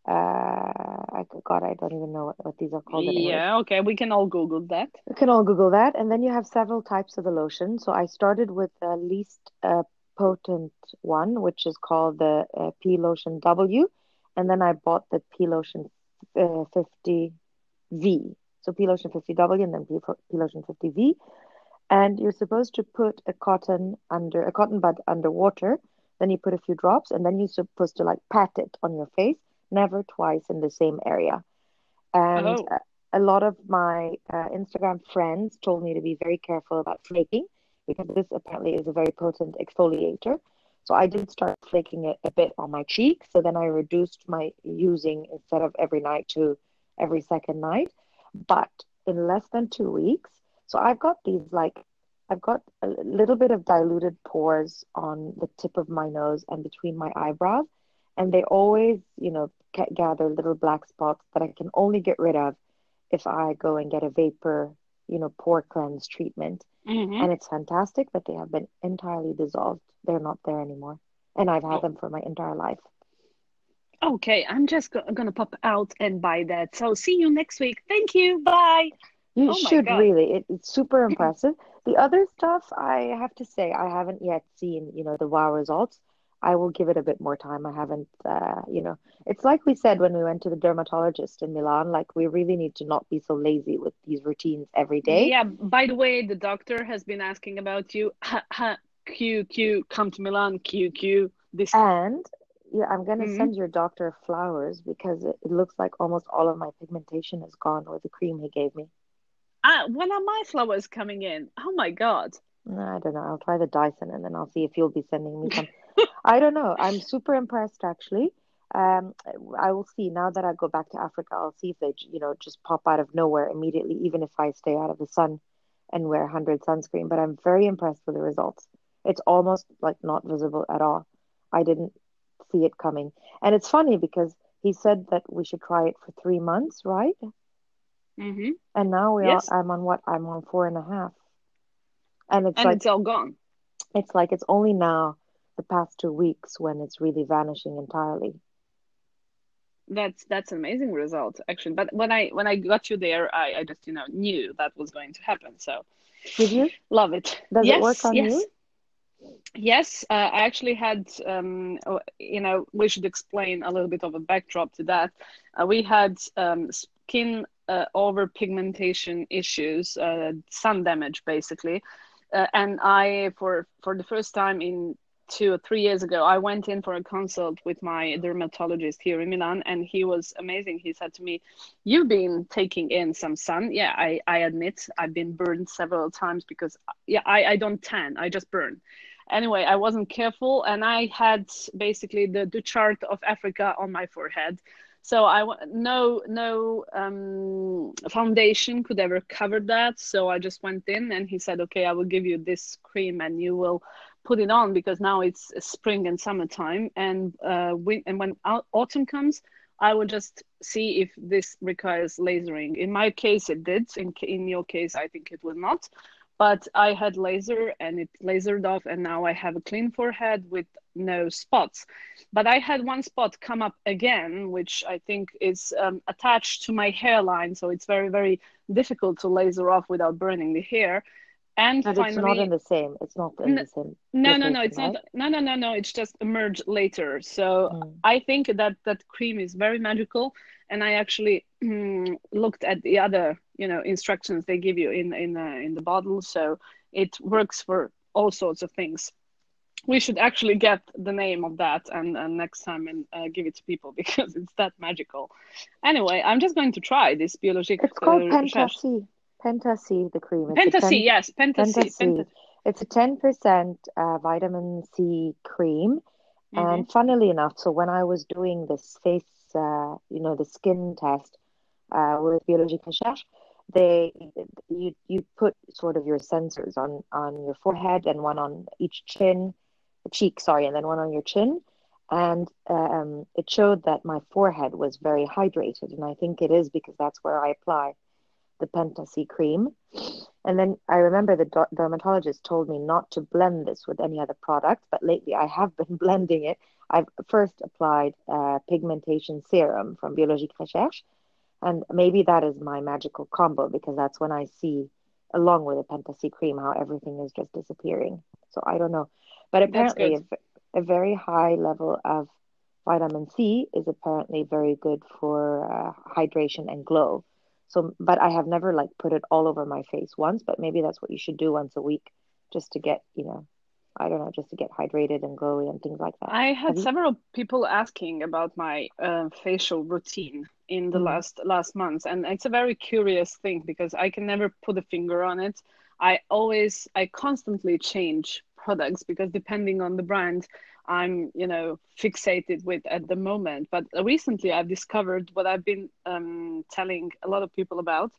Uh, I God, I don't even know what, what these are called English. Yeah, okay, we can all Google that. We can all Google that, and then you have several types of the lotion. So I started with the least uh, potent one, which is called the uh, P Lotion W, and then I bought the P Lotion uh, 50V. So P Lotion 50W and then P, P Lotion 50V. And you're supposed to put a cotton under a cotton bud under water. Then you put a few drops, and then you're supposed to like pat it on your face, never twice in the same area. And Oh, uh, a lot of my uh, Instagram friends told me to be very careful about flaking because this apparently is a very potent exfoliator. So I did start flaking it a bit on my cheek. So then I reduced my using instead of every night to every second night. But in less than two weeks, so I've got these like, I've got a little bit of diluted pores on the tip of my nose and between my eyebrows. And they always, you know, ca- gather little black spots that I can only get rid of if I go and get a vapor, you know, pore cleanse treatment. hmm And it's fantastic, but they have been entirely dissolved. They're not there anymore. And I've had Oh, them for my entire life. okay, I'm just go gonna pop out and buy that. So see you next week. Thank you. Bye. You Oh should really. It, it's super [laughs] impressive. The other stuff, I have to say, I haven't yet seen, you know, the wow results. I will give it a bit more time. I haven't, uh, you know, it's like we said when we went to the dermatologist in Milan, like we really need to not be so lazy with these routines every day. Yeah, by the way, the doctor has been asking about you. [laughs] Ha, ha, Q, Q, come to Milan, Q, Q. This. And yeah, I'm gonna Mhm. send your doctor flowers because it, it looks like almost all of my pigmentation is gone with the cream he gave me. When are my flowers coming in? Oh my God. No, I don't know. I'll try the Dyson and then I'll see if you'll be sending me some. I don't know. I'm super impressed actually. Um, I will see now that I go back to Africa. I'll see if they, you know, just pop out of nowhere immediately, even if I stay out of the sun and wear 100 sunscreen. But I'm very impressed with the results. It's almost like not visible at all. I didn't see it coming. And it's funny because he said that we should try it for three months, right? Hmm And now we are, I'm on what? I'm on four and a half. And it's And like it's all gone. it's like it's only now the past two weeks when it's really vanishing entirely. that's that's an amazing result actually but when i when i got you there i, I just you know knew that was going to happen so did you love it does yes, it work on yes. you Yes, uh, I actually had, um, oh, you know, we should explain a little bit of a backdrop to that. Uh, we had um, skin uh, over pigmentation issues, uh, sun damage, basically. Uh, and I, for for the first time in two or three years ago, I went in for a consult with my dermatologist here in Milan, and he was amazing. He said to me, "You've been taking in some sun." Yeah, I, I admit I've been burned several times because yeah, I, I don't tan, I just burn. Anyway, I wasn't careful, and I had basically the, the chart of Africa on my forehead. So I no no um, foundation could ever cover that. So I just went in, and he said, "Okay, I will give you this cream, and you will." put it on because now it's spring and summertime and uh, we, and when autumn comes i will just see if this requires lasering in my case it did in, in your case i think it will not but i had laser and it lasered off and now i have a clean forehead with no spots but i had one spot come up again which i think is um, attached to my hairline so it's very very difficult to laser off without burning the hair and but finally, it's not in the same. It's not in the same. No, no, no. It's right? not. No, no, no, no. It's just emerged later. So mm. I think that that cream is very magical, and I actually mm, [clears throat] looked at the other, you know, instructions they give you in in uh, in the bottle. So it works for all sorts of things. We should actually get the name of that and, and next time and uh, give it to people [laughs] because it's that magical. Anyway, I'm just going to try this Biologique. It's called uh, Penta-C. Penta-C, the cream. Penta-C, yes, Penta-C. Penta-C. It's a 10% uh, vitamin C cream. Mm-hmm. And funnily enough, so when I was doing this face, uh, you know, the skin test uh, with Biologique Recherche, they you you put sort of your sensors on on your forehead and one on each chin, cheek, sorry, and then one on your chin, and um, it showed that my forehead was very hydrated, and I think it is because that's where I apply the Penta-C cream. And then I remember the dermatologist told me not to blend this with any other product, but lately I have been [laughs] blending it. I've first applied uh, pigmentation serum from Biologique Recherche, and maybe that is my magical combo because that's when I see, along with the Penta-C cream, how everything is just disappearing. So I don't know, but apparently a, a, very high level of vitamin C is apparently very good for uh, hydration and glow. So, but I have never like put it all over my face once, but maybe that's what you should do once a week just to get, you know, I don't know, just to get hydrated and glowy and things like that. I had several people asking about my uh, facial routine in the mm. last last months, and it's a very curious thing because I can never put a finger on it. I always, I constantly change products because depending on the brand, I'm, you know, fixated with at the moment. But recently, I've discovered what I've been um, telling a lot of people about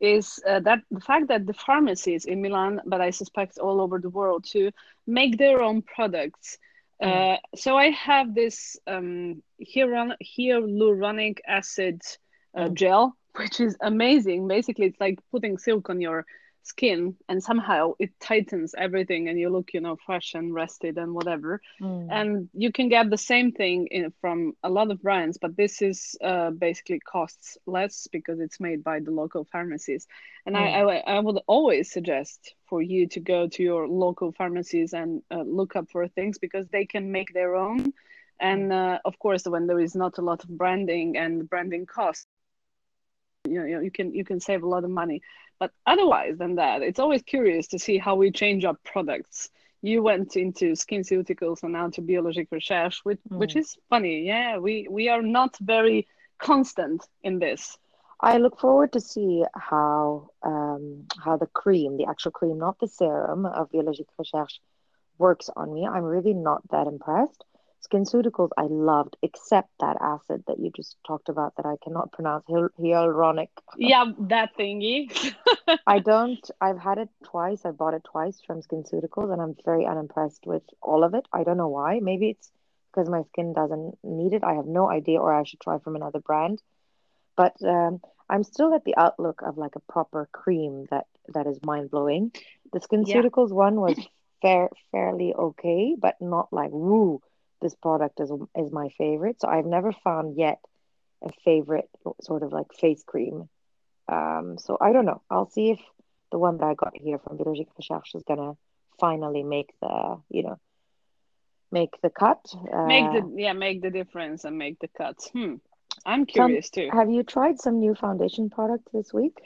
is uh, that the fact that the pharmacies in Milan, but I suspect all over the world too, make their own products. Mm. Uh, so I have this um, hyaluronic acid uh, mm. gel, [laughs] which is amazing. Basically, it's like putting silk on your skin and somehow it tightens everything and you look you know fresh and rested and whatever mm. and you can get the same thing in, from a lot of brands but this is uh, basically costs less because it's made by the local pharmacies and mm. I, I, I would always suggest for you to go to your local pharmacies and uh, look up for things because they can make their own and mm. uh, of course when there is not a lot of branding and branding costs you know you can you can save a lot of money but otherwise than that it's always curious to see how we change our products. You went into skin skinceuticals and now to biologique recherche which, mm. which is funny. Yeah we we are not very constant in this. I look forward to see how um how the cream the actual cream not the serum of biologique recherche works on me. I'm really not that impressed SkinCeuticals I loved, except that acid that you just talked about that I cannot pronounce, hyaluronic. Yeah, that thingy. [laughs] I [laughs] don't. I've had it twice. I bought it twice from SkinCeuticals, and I'm very unimpressed with all of it. I don't know why. Maybe it's because my skin doesn't need it. I have no idea, or I should try from another brand. But um, I'm still at the outlook of like a proper cream that that is mind blowing. The SkinCeuticals yeah. one was [laughs] fair, fairly okay, but not like woo this product is is my favorite. So I've never found yet a favorite sort of like face cream. Um, so I don't know. I'll see if the one that I got here from Biologique Recherche is gonna finally make the you know make the cut. Uh, make the yeah make the difference and make the cut. Hmm. I'm curious some, too. Have you tried some new foundation product this week?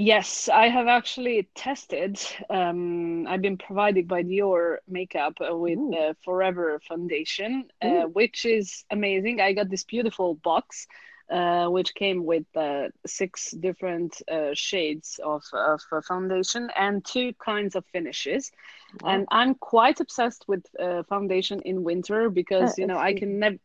Yes, I have actually tested. Um, I've been provided by Dior makeup uh, with the Forever foundation, uh, which is amazing. I got this beautiful box, uh, which came with uh, six different uh, shades of, of foundation and two kinds of finishes. Wow. And I'm quite obsessed with uh, foundation in winter because you know I can never.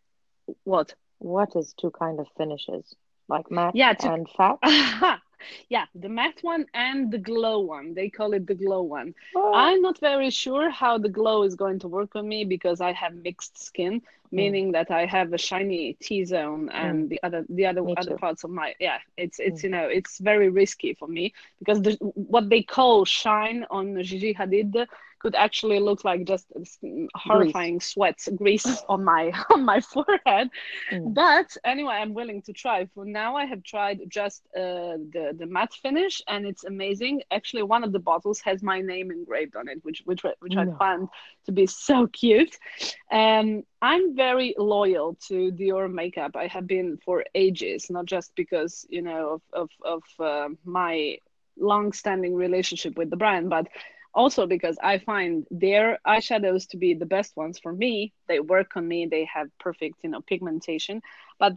What? What is two kind of finishes? Like matte yeah, to... and fat? [laughs] yeah the matte one and the glow one they call it the glow one oh. i'm not very sure how the glow is going to work on me because i have mixed skin mm. meaning that i have a shiny t-zone and mm. the other the other other parts of my yeah it's it's mm. you know it's very risky for me because the, what they call shine on gigi hadid could actually look like just horrifying grease. sweats, [laughs] grease on my [laughs] on my forehead. Mm. But anyway, I'm willing to try. For now, I have tried just uh, the the matte finish, and it's amazing. Actually, one of the bottles has my name engraved on it, which which which no. I find to be so cute. And I'm very loyal to Dior makeup. I have been for ages, not just because you know of of, of uh, my long-standing relationship with the brand, but also because I find their eyeshadows to be the best ones for me. They work on me. They have perfect, you know, pigmentation, but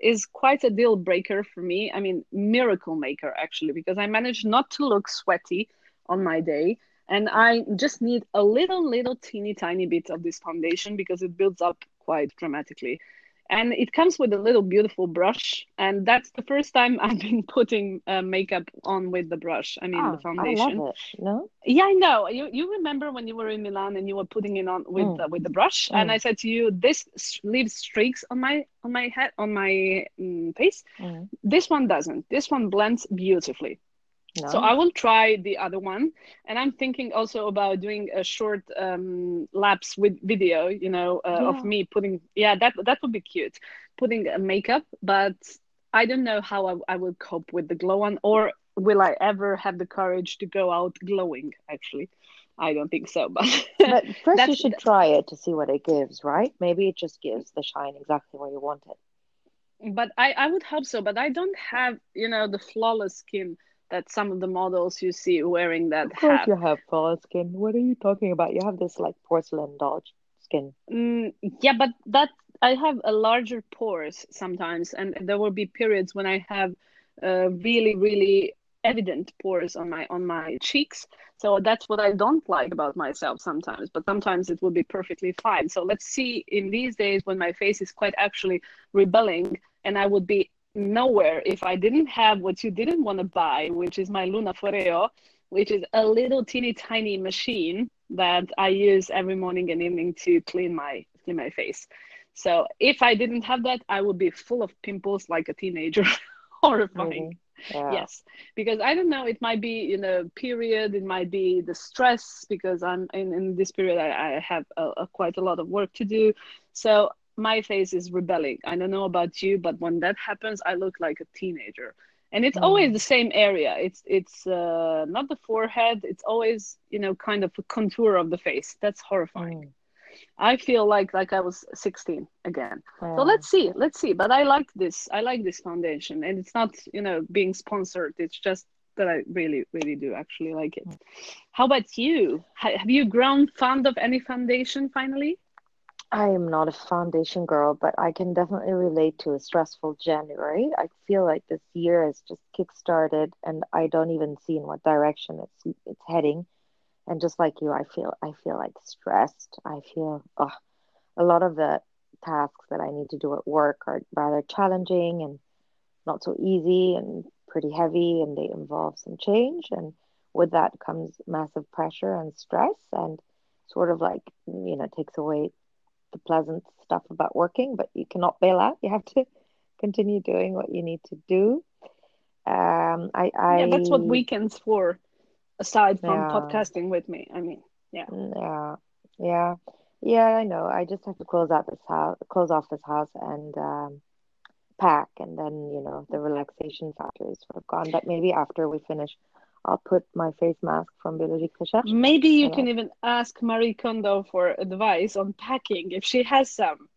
is quite a deal breaker for me. I mean, miracle maker actually, because I manage not to look sweaty on my day. And I just need a little, little teeny tiny bit of this foundation because it builds up quite dramatically and it comes with a little beautiful brush and that's the first time [laughs] i've been putting uh, makeup on with the brush i mean oh, the foundation I love it. no yeah i know you, you remember when you were in milan and you were putting it on with mm. uh, with the brush mm. and i said to you this leaves streaks on my on my head on my um, face mm. this one doesn't this one blends beautifully no. So I will try the other one, and I'm thinking also about doing a short um, lapse with video, you know, uh, yeah. of me putting. Yeah, that that would be cute, putting a makeup. But I don't know how I, I will cope with the glow on, or will I ever have the courage to go out glowing? Actually, I don't think so. [laughs] But, but first, you should try it to see what it gives, right? Maybe it just gives the shine exactly where you want it. But I I would hope so. But I don't have you know the flawless skin that some of the models you see wearing that of course have. you have flawless skin what are you talking about? You have this like porcelain doll skin. Mm, yeah but that i have a larger pores sometimes and there will be periods when i have uh, really really evident pores on my on my cheeks. So that's what i don't like about myself sometimes but sometimes it will be perfectly fine. So let's see in these days when my face is quite actually rebelling and i would be nowhere if I didn't have what you didn't want to buy, which is my Luna Foreo, which is a little teeny tiny machine that I use every morning and evening to clean my clean my face. So if I didn't have that, I would be full of pimples like a teenager. [laughs] Horrifying. Mm-hmm. Yeah. Yes, because I don't know. It might be you know period. It might be the stress because I'm in, in this period. I, I have a, a, quite a lot of work to do. So my face is rebelling. I don't know about you, but when that happens, I look like a teenager. And it's mm. always the same area. It's it's uh, not the forehead. It's always you know kind of a contour of the face. That's horrifying. Mm. I feel like like I was 16 again. Yeah. So let's see, let's see. But I like this. I like this foundation, and it's not you know being sponsored. It's just that I really really do actually like it. Mm. How about you? Have you grown fond of any foundation finally? I am not a foundation girl, but I can definitely relate to a stressful January. I feel like this year has just kick-started and I don't even see in what direction it's it's heading. And just like you, I feel I feel like stressed. I feel oh, a lot of the tasks that I need to do at work are rather challenging and not so easy and pretty heavy and they involve some change and with that comes massive pressure and stress and sort of like you know takes away the pleasant stuff about working, but you cannot bail out. You have to [laughs] continue doing what you need to do. Um, I, I yeah, that's what weekends for, aside from yeah. podcasting with me. I mean, yeah, yeah, yeah, yeah. I know. I just have to close out this house, close off this house, and um, pack, and then you know the relaxation factor is sort of gone. But maybe after we finish, I'll put my face mask from Biologique Recherche. Maybe you can even ask Marie Kondo for advice on packing if she has some.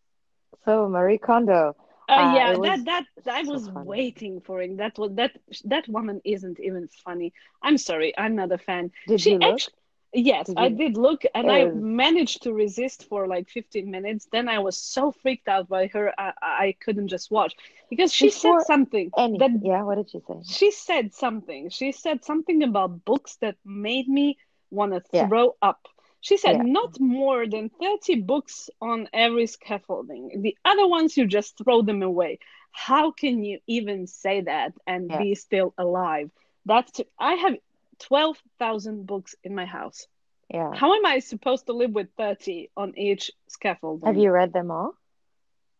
So Marie Kondo, Uh, Uh, yeah, that that I so was funny. waiting for it. That was that that woman isn't even funny. I'm sorry, I'm not a fan. did she you look? actu- yes, I did look, and I oh. managed to resist for like 15 minutes. Then I was so freaked out by her, I, I couldn't just watch because she Before said something Any? that yeah. What did she say? she said something. She said something about books that made me want to Yeah. throw up. She said Yeah. not more than 30 books on every scaffolding. The other ones, you just throw them away. How can you even say that and Yeah. be still alive? That's I have 12,000 books in my house. Yeah. How am I supposed to live with 30 on each scaffold? Have you read them all?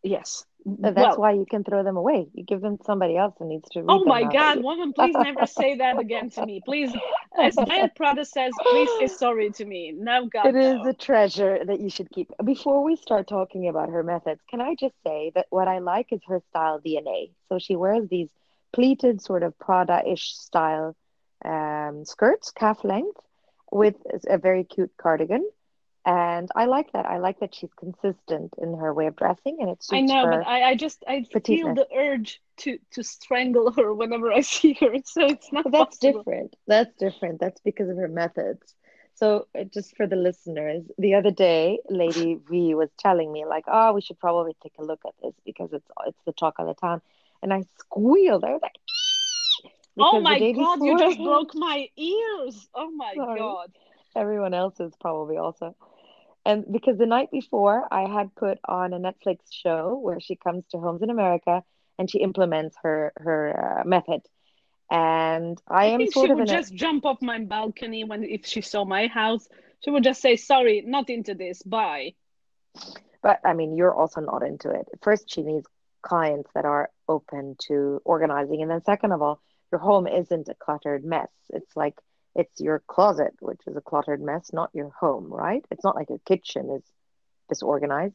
Yes. So that's well, why you can throw them away. You give them to somebody else who needs to read Oh my God, woman, please never say that again to me. Please, as Diet [laughs] Prada says, please say sorry to me. No, God, It is no. a treasure that you should keep. Before we start talking about her methods, can I just say that what I like is her style DNA. So she wears these pleated, sort of Prada-ish style um, skirts, calf length, with a very cute cardigan. And I like that. I like that she's consistent in her way of dressing, and it suits I know, her. but I, I just I feel the urge to to strangle her whenever I [laughs] see her. So it's not that's possible. different. That's different. That's because of her methods. So, uh, just for the listeners, the other day, Lady V was telling me, like, oh, we should probably take a look at this because it's it's the talk of the town. And I squealed. I was like, Oh my God, you just [laughs] broke my ears. Oh my Sorry. God. everyone else's probably also. And because the night before, I had put on a Netflix show where she comes to homes in America and she implements her her uh, method. And I, I am think sort she of would in a, just jump off my balcony when if she saw my house. She would just say, "Sorry, not into this. Bye." But I mean, you're also not into it. First, she needs clients that are open to organizing. And then, second of all, your home isn't a cluttered mess. It's like it's your closet, which is a cluttered mess, not your home, right? It's not like your kitchen is disorganized.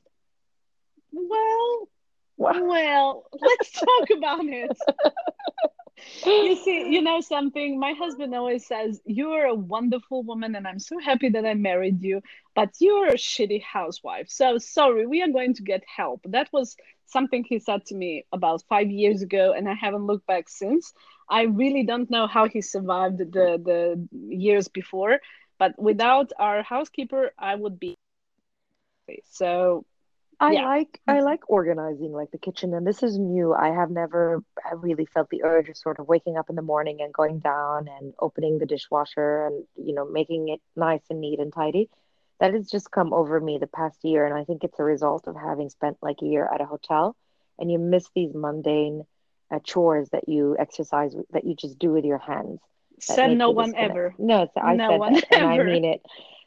Well, Well, well, [laughs] let's talk about it. You see, you know something? My husband always says, You're a wonderful woman, and I'm so happy that I married you, but you're a shitty housewife. So sorry, we are going to get help. That was something he said to me about five years ago, and I haven't looked back since. I really don't know how he survived the, the years before, but without our housekeeper, I would be. So, I Yeah. like I like organizing like the kitchen, and this is new. I have never I really felt the urge of sort of waking up in the morning and going down and opening the dishwasher and you know making it nice and neat and tidy. That has just come over me the past year, and I think it's a result of having spent like a year at a hotel, and you miss these mundane uh, chores that you exercise that you just do with your hands. said no one disconnect. ever. No, it's, I No said one that, and I mean it.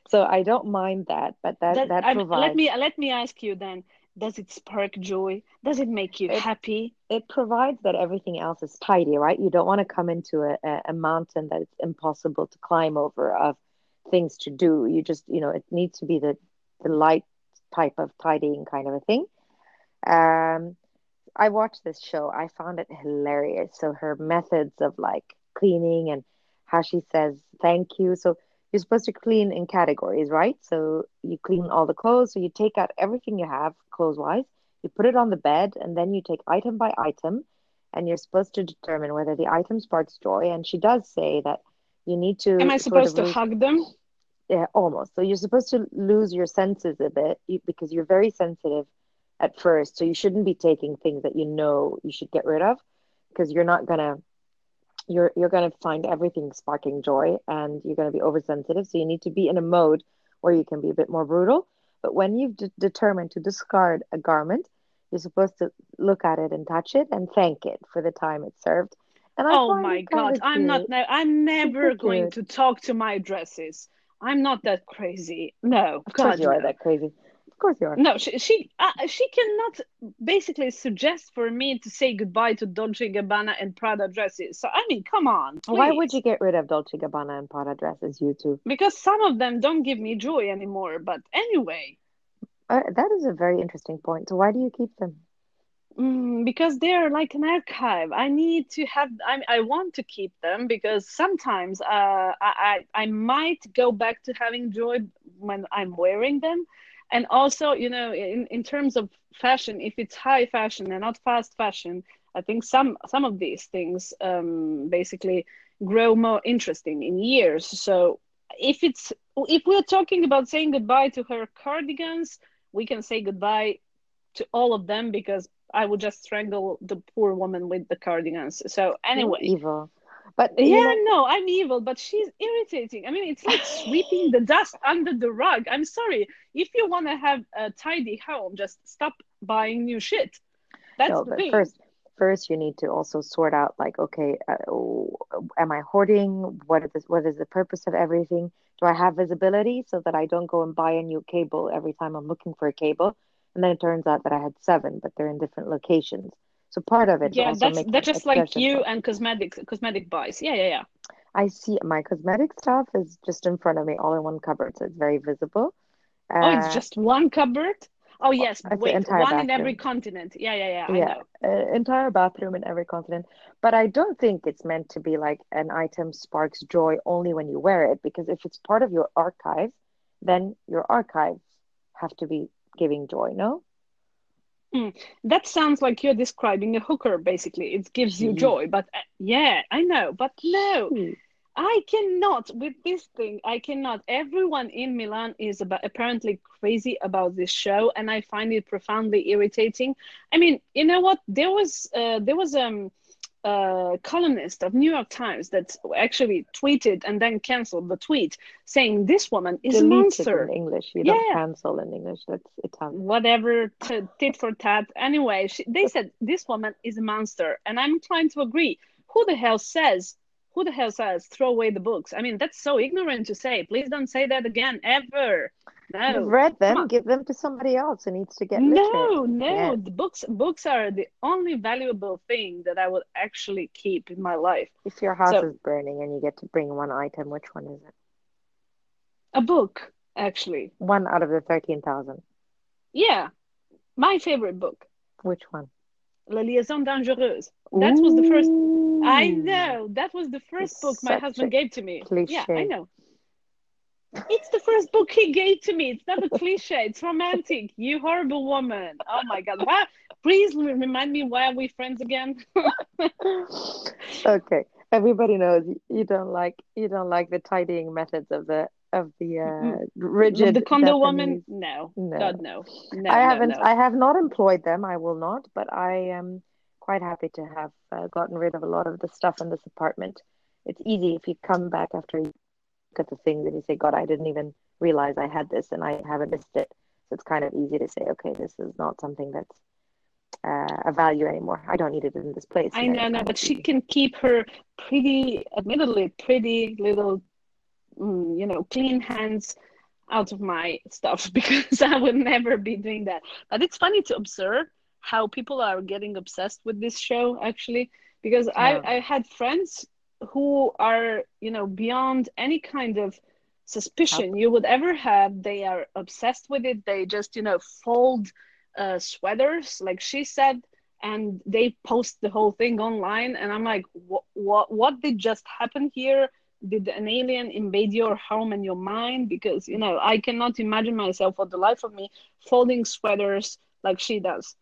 So I don't mind that, but that That- that I- provides. let me let me ask you then does it spark joy does it make you It- happy it provides that everything else is tidy, right? You don't want to come into a, a, a mountain that it's impossible to climb over of things to do. You just, you know, it needs to be the, the light type of tidying kind of a thing. Um, I watched this show. I found it hilarious. So her methods of like cleaning and how she says thank you. So you're supposed to clean in categories, right? So you clean all the clothes. So you take out everything you have clothes wise, you put it on the bed, and then you take item by item, and you're supposed to determine whether the item sparks joy. And she does say that you need to. am i supposed to hug them yeah, almost. So you're supposed to lose your senses a bit because you're very sensitive at first. So you shouldn't be taking things that you know you should get rid of because you're not gonna you're you're gonna find everything sparking joy and you're gonna be oversensitive. So you need to be in a mode where you can be a bit more brutal. But when you've de- determined to discard a garment, you're supposed to look at it and touch it and thank it for the time it served. And I oh my god i'm not i'm never going cute. to talk to my dresses i'm not that crazy no Of course god you are no. that crazy. Course you are. no she she, uh, she cannot basically suggest for me to say goodbye to dolce gabbana and prada dresses so i mean come on Why would you get rid of Dolce Gabbana and Prada dresses, you two? because some of them don't give me joy anymore but anyway Uh, that is a very interesting point. So why do you keep them? Mm, because they're like an archive. I need to have. I I want to keep them because sometimes uh, I, I I might go back to having joy when I'm wearing them, and also you know in in terms of fashion, if it's high fashion and not fast fashion, I think some some of these things um, basically grow more interesting in years. So if it's if we're talking about saying goodbye to her cardigans, we can say goodbye to all of them because I would just strangle the poor woman with the cardigans. So anyway, evil. But yeah, you know, no, I'm evil, but she's irritating. I mean, it's like [laughs] sweeping the dust under the rug. I'm sorry. If you want to have a tidy home, just stop buying new shit. That's no, the thing. first, first you need to also sort out like, okay, uh, am I hoarding? What is this, what is the purpose of everything? Do I have visibility so that I don't go and buy a new cable every time I'm looking for a cable? And then it turns out that I had seven, but they're in different locations. So part of it. yeah, that's that's just like you of- and cosmetic cosmetic buys. Yeah, yeah, yeah. I see my cosmetic stuff is just in front of me, all in one cupboard, so it's very visible. Oh, it's Uh, just one cupboard. Oh yes, wait, one in every continent. Yeah, yeah, yeah. I Yeah, know. uh, entire bathroom in every continent. But I don't think it's meant to be like an item sparks joy only when you wear it, because if it's part of your archive, then your archives have to be giving joy, no? That sounds like you're describing a hooker, basically. It gives you Gee. joy, but uh, yeah, I know, but no, Gee. I cannot with this thing. I cannot. Everyone in Milan is about, apparently crazy about this show, and I find it profoundly irritating. I mean, you know what? There was uh, there was um, a columnist of New York Times that actually tweeted and then canceled the tweet, saying this woman is a monster. in English. You Yeah, don't cancel in English. That's Italian. whatever t- tit for tat anyway she, they said this woman is a monster and i'm trying to agree who the hell says who the hell says throw away the books i mean that's so ignorant to say please don't say that again ever You've read them, give them to somebody else who needs to get literate. no no Yes. the books books are the only valuable thing that i would actually keep in my life If your house so is burning and you get to bring one item, which one is it? a book actually One out of the 13,000. yeah my favorite book Which one? la liaison dangereuse that was the first I know. That was the first book my husband gave to me. Yeah, I know. It's the first book he gave to me. It's not a cliche. It's romantic. You horrible woman. Oh my God. Why, please remind me why are we friends again? [laughs] Okay. Everybody knows you don't like you don't like the tidying methods of the of the uh, rigid the Kondo woman? No. No. God, no. No, I haven't. no. I have not employed them. I will not. But I am quite happy to have uh, gotten rid of a lot of the stuff in this apartment. It's easy if you come back after at the things and you say, "God, I didn't even realize I had this, and I haven't missed it." So it's kind of easy to say, "Okay, this is not something that's uh, a value anymore. I don't need it in this place." I know, no, but she can keep her pretty, admittedly pretty little, mm, you know, clean hands out of my stuff [laughs] because I would never be doing that. But it's funny to observe how people are getting obsessed with this show actually, because I I had friends who are, you know, beyond any kind of suspicion you would ever have. They are obsessed with it. They just, you know, fold uh, sweaters, like she said, and they post the whole thing online. And I'm like, what, what, what did just happen here? Did an alien invade your home and your mind? Because, you know, I cannot imagine myself for the life of me folding sweaters like she does.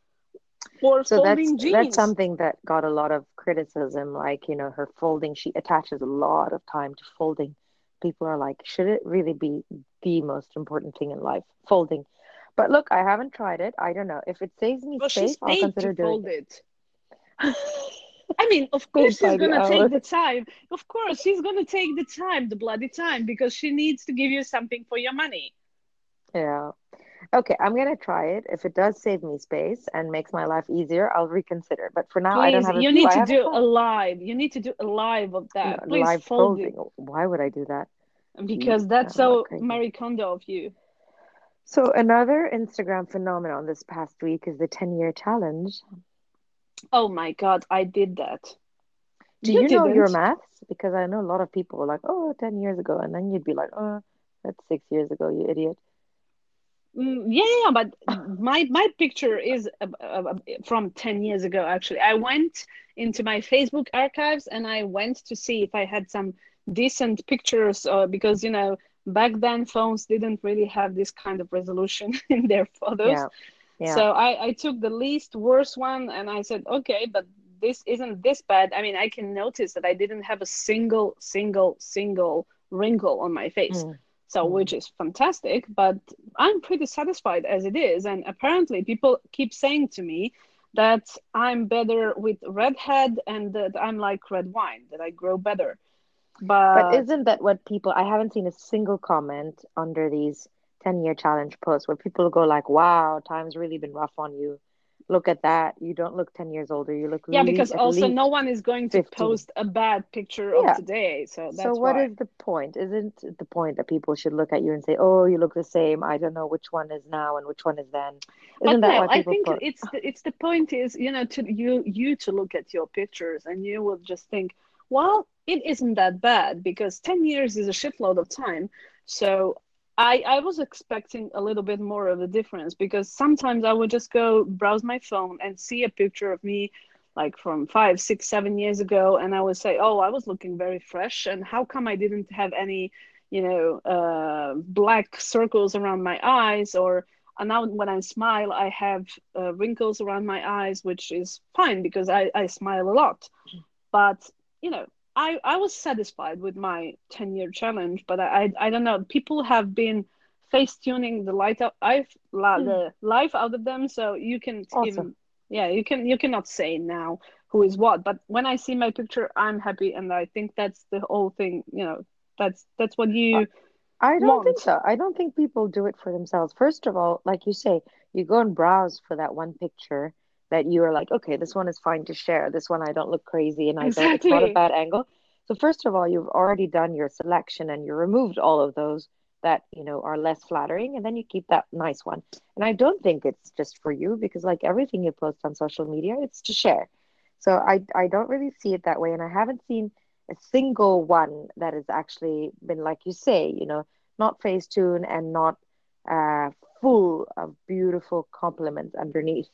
Or So that's folding that's jeans. something that got a lot of criticism. Like, you know, her folding, she attaches a lot of time to folding. People are like, should it really be the most important thing in life? Folding. But look, I haven't tried it. I don't know. If it saves me Well, space, I'll consider doing it. it. I mean, of [laughs] course she's gonna take the time. Of course she's gonna take the time, the bloody time, because she needs to give you something for your money. Yeah. Okay, I'm gonna try it. If it does save me space and makes my life easier, I'll reconsider. But for now, I don't have a you need to do a live. You need to do a live of No, that. Please live fold it. Why would I do that? because that's so. Marie Kondo of you. So another Instagram phenomenon this past week is the 10 year challenge. Oh my God, I did that. Do You you know your maths? Because I know a lot of people were like, oh, 10 years ago. And then you'd be like, oh, that's six years ago, you idiot. Mm, yeah, yeah, but my my picture is uh, uh, from 10 years ago actually. I went into my Facebook archives and I went to see if I had some decent pictures uh, because you know back then phones didn't really have this kind of resolution [laughs] in their photos. Yeah. Yeah. So I, I took the least worst one and I said, okay, but this isn't this bad. I mean, I can notice that I didn't have a single, single, single wrinkle on my face. Mm. So, Mm. which is fantastic, but I'm pretty satisfied as it is. And apparently, people keep saying to me that I'm better with redhead and that I'm like red wine, that I grow better. But But isn't that what people, I haven't seen a single comment under these 10 year challenge posts where people go like, wow, time's really been rough on you. Look at that. You don't look 10 years older. You look yeah, really because also no one is going to 50. post a bad picture Yeah. of today. So that's So what why. is the point? Isn't the point that people should look at you and say, "Oh, you look the same. I don't know which one is now and which one is then." Isn't that no, why I think put? it's the, it's the point is you know to you you to look at your pictures and you will just think, well, it isn't that bad because ten years is a shitload of time. So I I was expecting a little bit more of a difference because sometimes I would just go browse my phone and see a picture of me like from five, six, seven years ago, and I would say, oh, I was looking very fresh, and how come I didn't have any, you know, uh, black circles around my eyes or and now when I smile, I have uh, wrinkles around my eyes, which is fine because I, I smile a lot. But you know, I, I was satisfied with my 10 year challenge, but I, I I don't know. People have been face tuning the light out, I've la, Hmm. the life out of them, so you can Awesome. even yeah you can you cannot say now who is what. But when I see my picture, I'm happy, and I think that's the whole thing. You know, that's that's what you I don't think so. I don't think people do it for themselves. First of all, like you say, you go and browse for that one picture that you are like, okay, this one is fine to share. This one I don't look crazy and I don't, it's not a bad angle. So first of all, you've already done your selection and you removed all of those that, you know, are less flattering and then you keep that nice one. And I don't think it's just for you because like everything you post on social media, it's to share. So I I don't really see it that way and I haven't seen a single one that has actually been like you say, you know, not Facetune and not uh, full of beautiful compliments underneath.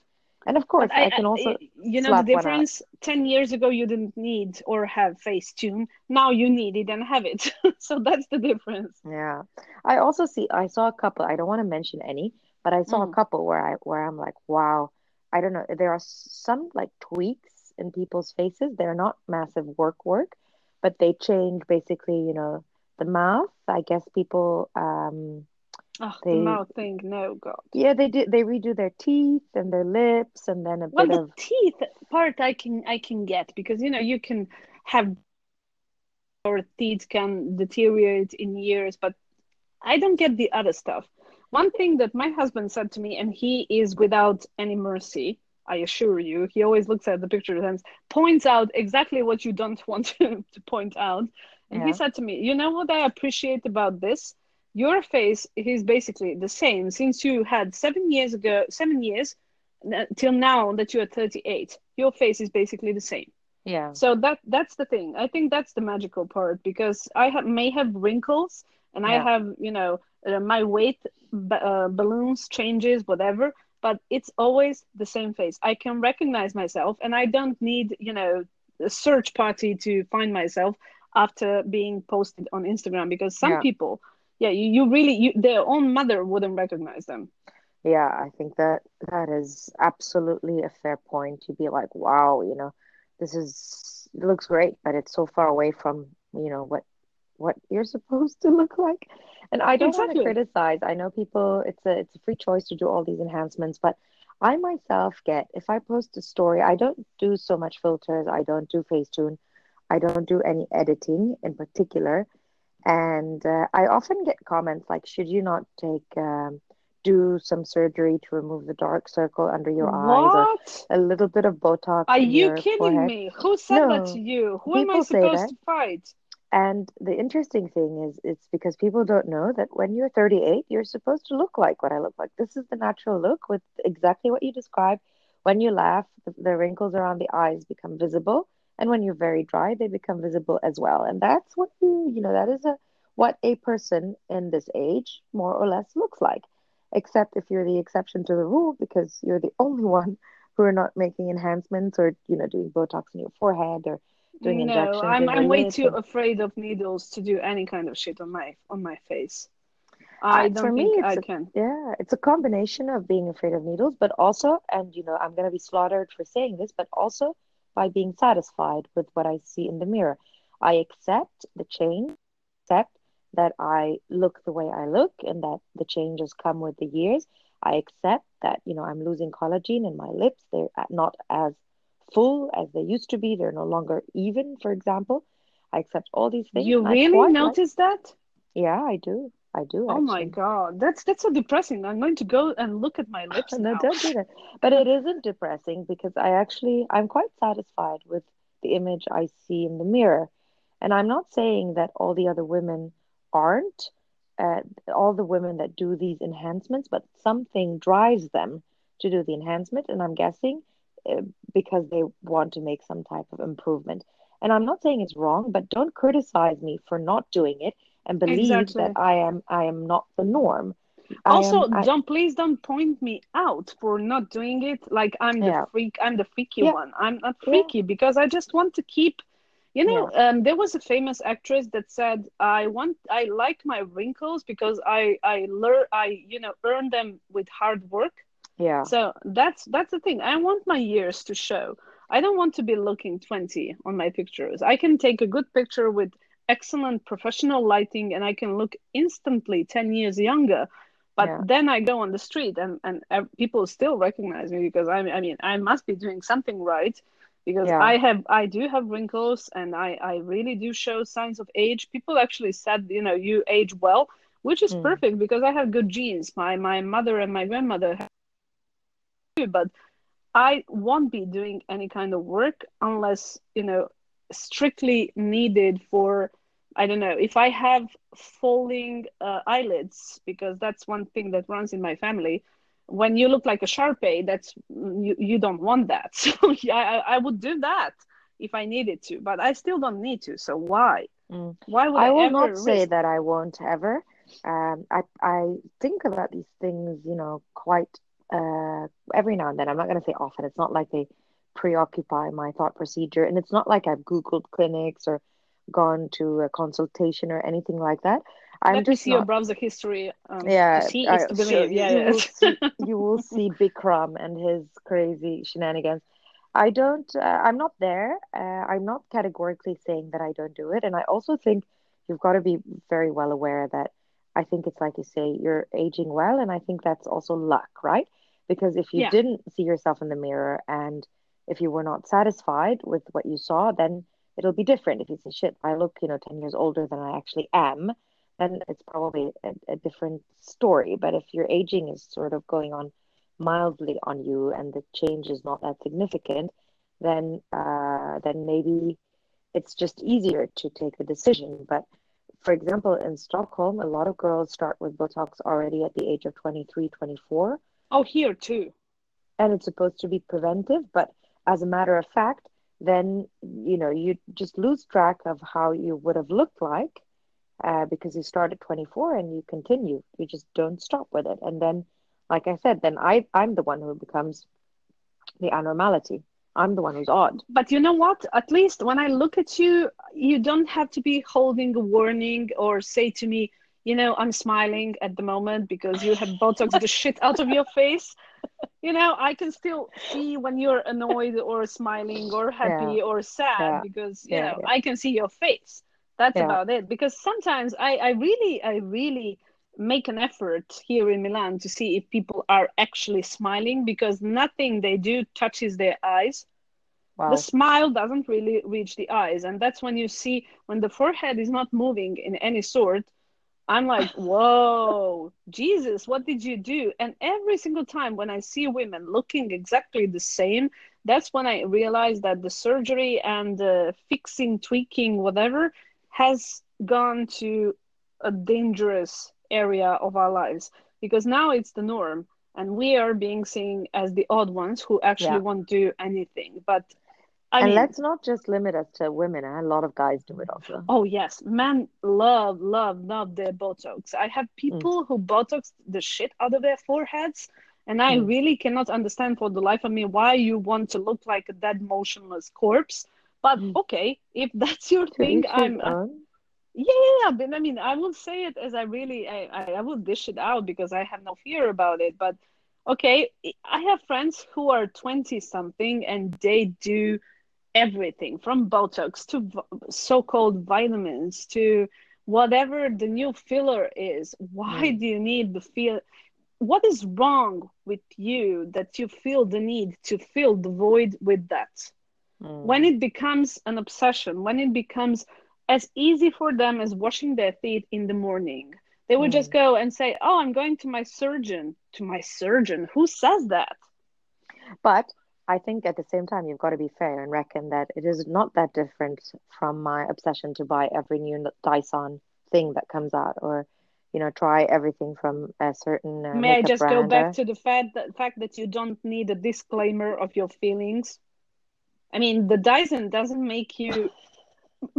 And of course, I, I can also you know, the difference 10 years ago, you didn't need or have Facetune. Now you need it and have it. [laughs] So that's the difference. Yeah. I also see, I saw a couple, I don't want to mention any, but I saw a Mm. couple where I where I'm like, wow, I don't know. There are some like tweaks in people's faces. They're not massive work work, but they change basically, you know, the mouth. I guess people um Oh, the they mouth thing. No, God. yeah, they do they redo their teeth and their lips and then a Well, bit the of teeth part I can I can get because you know you can have or teeth can deteriorate in years, but I don't get the other stuff. One thing that my husband said to me, and he is without any mercy, I assure you, he always looks at the pictures and points out exactly what you don't [laughs] want to, to point out. And he said to me, You know what I appreciate about this? Your face is basically the same since you had seven years ago, seven years till now that you're 38. Your face is basically the same. Yeah. So that that's the thing. I think that's the magical part because I have, may have wrinkles and I have, you know, uh, my weight b- uh, balloons changes whatever, but it's always the same face. I can recognize myself and I don't need, you know, a search party to find myself after being posted on Instagram because some Yeah. people, yeah, you, you really you, their own mother wouldn't recognize them. Yeah, I think that that is absolutely a fair point to be like, wow, you know, this is it looks great, but it's so far away from, you know, what what you're supposed to look like. And I don't want to criticize. I know people, it's a it's a free choice to do all these enhancements, but I myself get if I post a story, I don't do so much filters, I don't do Facetune, I don't do any editing in particular. And uh, I often get comments like, should you not take um, do some surgery to remove the dark circle under your eyes or a little bit of Botox Are you kidding forehead? me? Who said that to you? Who am I supposed to fight? And the interesting thing is, it's because people don't know that when you're 38, you're supposed to look like what I look like. This is the natural look with exactly what you described. When you laugh, the, the wrinkles around the eyes become visible. And when you're very dry, they become visible as well. And that's what you, you know, that is a what a person in this age more or less looks like. except if you're the exception to the rule because you're the [laughs] only one who are not making enhancements or you know doing Botox in your forehead or doing no, injections. I'm I'm way too afraid of needles to do any kind of shit on my on my face. I Uh, don't for me, I a- can. Yeah, it's a combination of being afraid of needles, but also, and you know, I'm going to be slaughtered for saying this, but also by being satisfied with what I see in the mirror. I accept the change, accept that I look the way I look and that the changes come with the years. I accept that, you know, I'm losing collagen in my lips. They're not as full as they used to be. They're no longer even, for example. I accept all these things. You really like- notice that? yeah, I do. I do Oh my. God, that's that's so depressing. I'm going to go and look at my lips [laughs] No, now. don't do that. But it isn't depressing because I actually I'm quite satisfied with the image I see in the mirror. And I'm not saying that all the other women aren't, uh, all the women that do these enhancements, but something drives them to do the enhancement. And I'm guessing uh, because they want to make some type of improvement. And I'm not saying it's wrong, but don't criticize me for not doing it and believe Exactly. that I am I am not the norm. I Also, am I, don't please don't point me out for not doing it. Like I'm the Yeah. freak, I'm the freaky Yeah. one. I'm not Yeah. freaky because I just want to keep. You know, um, there was a famous actress that said, "I want, I like my wrinkles because I, I learn, I, you know, earn them with hard work." yeah. So that's that's the thing. I want my years to show. I don't want to be looking 20 on my pictures. I can take a good picture with excellent professional lighting and I can look instantly 10 years younger. But Yeah. then I go on the street and, and people still recognize me because I, I mean, I must be doing something right because Yeah. I have, I do have wrinkles and I, I really do show signs of age. People actually said, you know, you age well, which is Mm. perfect because I have good genes. My, my mother and my grandmother have but I won't be doing any kind of work unless, you know, strictly needed for, I don't know, if I have falling uh, eyelids, because that's one thing that runs in my family. When you look like a Sharpei, that's you, you don't want that. [laughs] So yeah, I, I would do that if I needed to, but I still don't need to. So why? Mm. Why would I, I will not say that I won't ever. Um, I I think about these things, you know, quite uh, every now and then. I'm not going to say often. It's not like they preoccupy my thought procedure, and it's not like I've Googled clinics or gone to a consultation or anything like that. I'm Let just see your not. browser history. Um, Yeah, see I, is to sure. believe. You, Yeah, you will see. [laughs] You will see Bikram and his crazy shenanigans. I don't. Uh, I'm not there. Uh, I'm not categorically saying that I don't do it, and I also think you've got to be very well aware that I think it's like you say, you're aging well, and I think that's also luck, right? Because if you Yeah. didn't see yourself in the mirror and if you were not satisfied with what you saw, then it'll be different. If you say, shit, I look, you know, 10 years older than I actually am, then it's probably a, a different story. But if your aging is sort of going on mildly on you and the change is not that significant, then uh, then maybe it's just easier to take the decision. But for example, in Stockholm, a lot of girls start with Botox already at the age of 23, 24, Oh, here too. and it's supposed to be preventive. But as a matter of fact, then you know you just lose track of how you would have looked like uh, because you start at 24 and you continue. You just don't stop with it, and then, like I said, then I I'm the one who becomes the abnormality. I'm the one who's odd. But you know what? At least when I look at you, you don't have to be holding a warning or say to me, you know, I'm smiling at the moment because you have Botox [laughs] the shit out of your face. [laughs] You know, I can still see when you're annoyed or smiling or happy or sad Yeah. because, you Yeah, know, yeah. I can see your face. That's Yeah. about it. Because sometimes I, I really, I really make an effort here in Milan to see if people are actually smiling because nothing they do touches their eyes Wow. the smile doesn't really reach the eyes and that's when you see when the forehead is not moving in any sort i'm like whoa jesus what did you do? And every single time when i see women looking exactly the same that's when i realize that the surgery and the fixing tweaking whatever has gone to a dangerous area of our lives. Because now it's the norm and we are being seen as the odd ones who actually Yeah. won't do anything. But I and mean, let's not just limit us to women. A lot of guys do it also. oh yes, men love, love, love their Botox. I have Mm. people who Botox the shit out of their foreheads, and I Mm. really cannot understand for the life of me why you want to look like a dead, motionless corpse. But Mm. okay, if [laughs] that's your To thing, I'm own. Yeah, yeah, but I mean, I will say it as I really, I, I, I will dish it out because I have no fear about it. But okay, I have friends who are 20 something and they do everything from Botox to so-called vitamins to whatever the new filler is. Why Mm. do you need the feel? What is wrong with you that you feel the need to fill the void with that? when Mm. it becomes an obsession, when it becomes as easy for them as washing their feet in the morning, they would just Mm. go and say, Oh, I'm going to my surgeon. To my surgeon? Who says that? But I think at the same time, you've got to be fair and reckon that it is not that different from my obsession to buy every new Dyson thing that comes out, or you know, try everything from a certain uh, May I just go back or- to the fact that, fact that you don't need a disclaimer of your feelings? I mean, the Dyson doesn't make you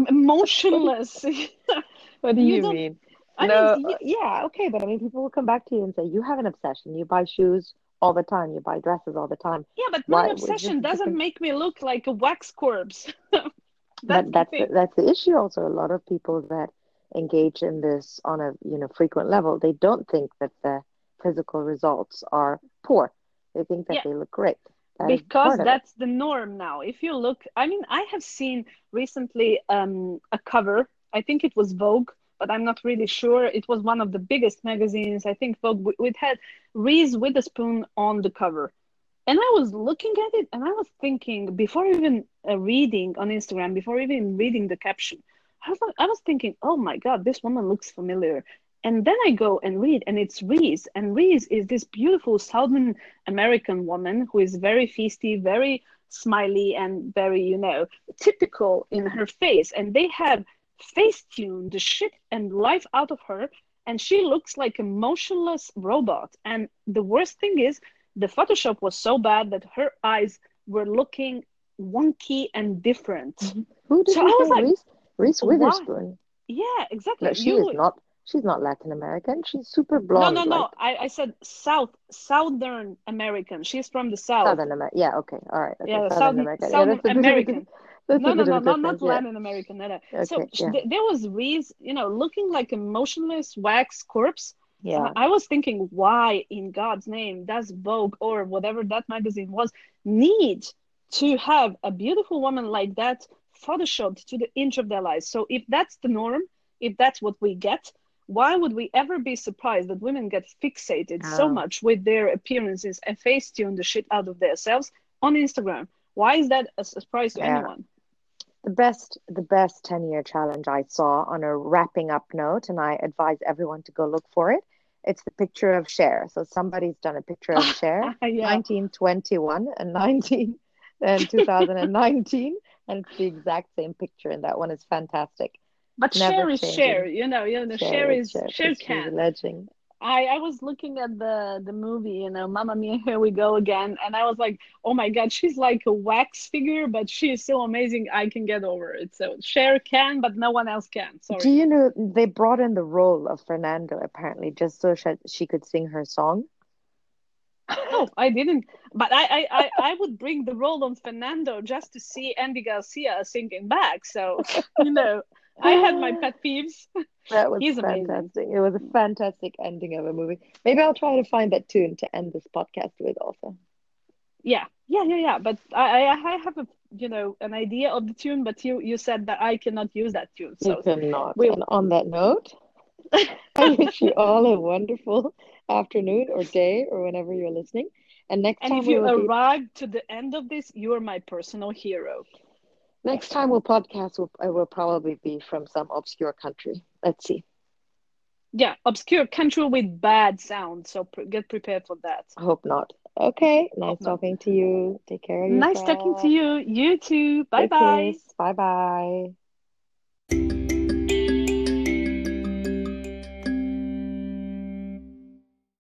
emotionless. [laughs] What do You you mean? I no, mean, yeah, okay, but I mean, people will come back to you and say, you have an obsession. You buy shoes all the time. You buy dresses all the time. yeah, but my was obsession doesn't make me look like a wax corpse. [laughs] that's but the that's the, that's the issue. Also, a lot of people that engage in this on a you know frequent level, they don't think that the physical results are poor. They think that Yeah. they look great. That because that's the norm now if you look i mean i have seen recently um, a cover i think it was vogue but i'm not really sure it was one of the biggest magazines i think vogue it had reese witherspoon on the cover and i was looking at it and i was thinking before even uh, reading on instagram before even reading the caption I was, I was thinking oh my god this woman looks familiar and then I go and read, and it's Reese. And Reese is this beautiful Southern American woman who is very feisty, very smiley, and very, you know, typical in her face. And they have face tuned the shit and life out of her. And she looks like a motionless robot. And the worst thing is, the Photoshop was so bad that her eyes were looking wonky and different. Mm-hmm. Who did So you I was say? like, Reese? Reese why? Witherspoon. Yeah, exactly. No, she You- is not. She's not Latin American. She's super blonde. no, no. like I, I said South, Southern American. She's from the South. Southern America. Yeah, okay, all right. Okay, Yeah, Southern Southern, American. Yeah, Southern that's American. No, a no, no, not, not difference, yeah. Latin American. No, no. So Okay, sh- yeah. th- there was Reese, you know, looking like a motionless wax corpse. Yeah. Uh, I was thinking, why in God's name does Vogue or whatever that magazine was need to have a beautiful woman like that photoshopped to the inch of their lives? So if that's the norm, if that's what we get, why would we ever be surprised that women get fixated so Oh. much with their appearances and face tune the shit out of themselves on Instagram? Why is that a surprise to Yeah. anyone? The best the best 10 year challenge I saw on a wrapping up note, and I advise everyone to go look for it. It's the picture of Cher So somebody's done a picture of [laughs] Cher [laughs] yeah. 1921 and 19 and [laughs] 2019, and it's the exact same picture, and that one is fantastic. But Never Cher is Cher, you know, you know, Cher is Cher, share it's can. I, I was looking at the the movie, you know, Mamma Mia, here we go again, and I was like, oh my God, [laughs] she's like a wax figure, but she is so amazing. I can get over it. So Cher can, but no one else can. Sorry. Do you know they brought in the role of Fernando apparently just so she, she could sing her song? No, [laughs] oh, I didn't. But I, I, I, I would bring the role of Fernando just to see Andy Garcia singing back. So, [laughs] you know, I had my ah. pet peeves. [laughs] That was He's amazing. fantastic. It was a fantastic ending of a movie. Maybe I'll try to find that tune to end this podcast with also. Yeah, yeah, yeah, yeah. But I, I, I have a, you know, an idea of the tune, but you, you said that I cannot use that tune. You So cannot. we- And on that note, I [laughs] wish you all a wonderful afternoon or day or whenever you're listening. And next And time if you will be, arrive to the end of this, you are my personal hero. Next time we'll podcast will, will probably be from some obscure country. Let's see. Yeah, obscure country with bad sound. So pre- get prepared for that. I hope not. Okay. Nice talking to you. Take care of Nice yourself. talking to you. You too. Bye bye. Bye bye.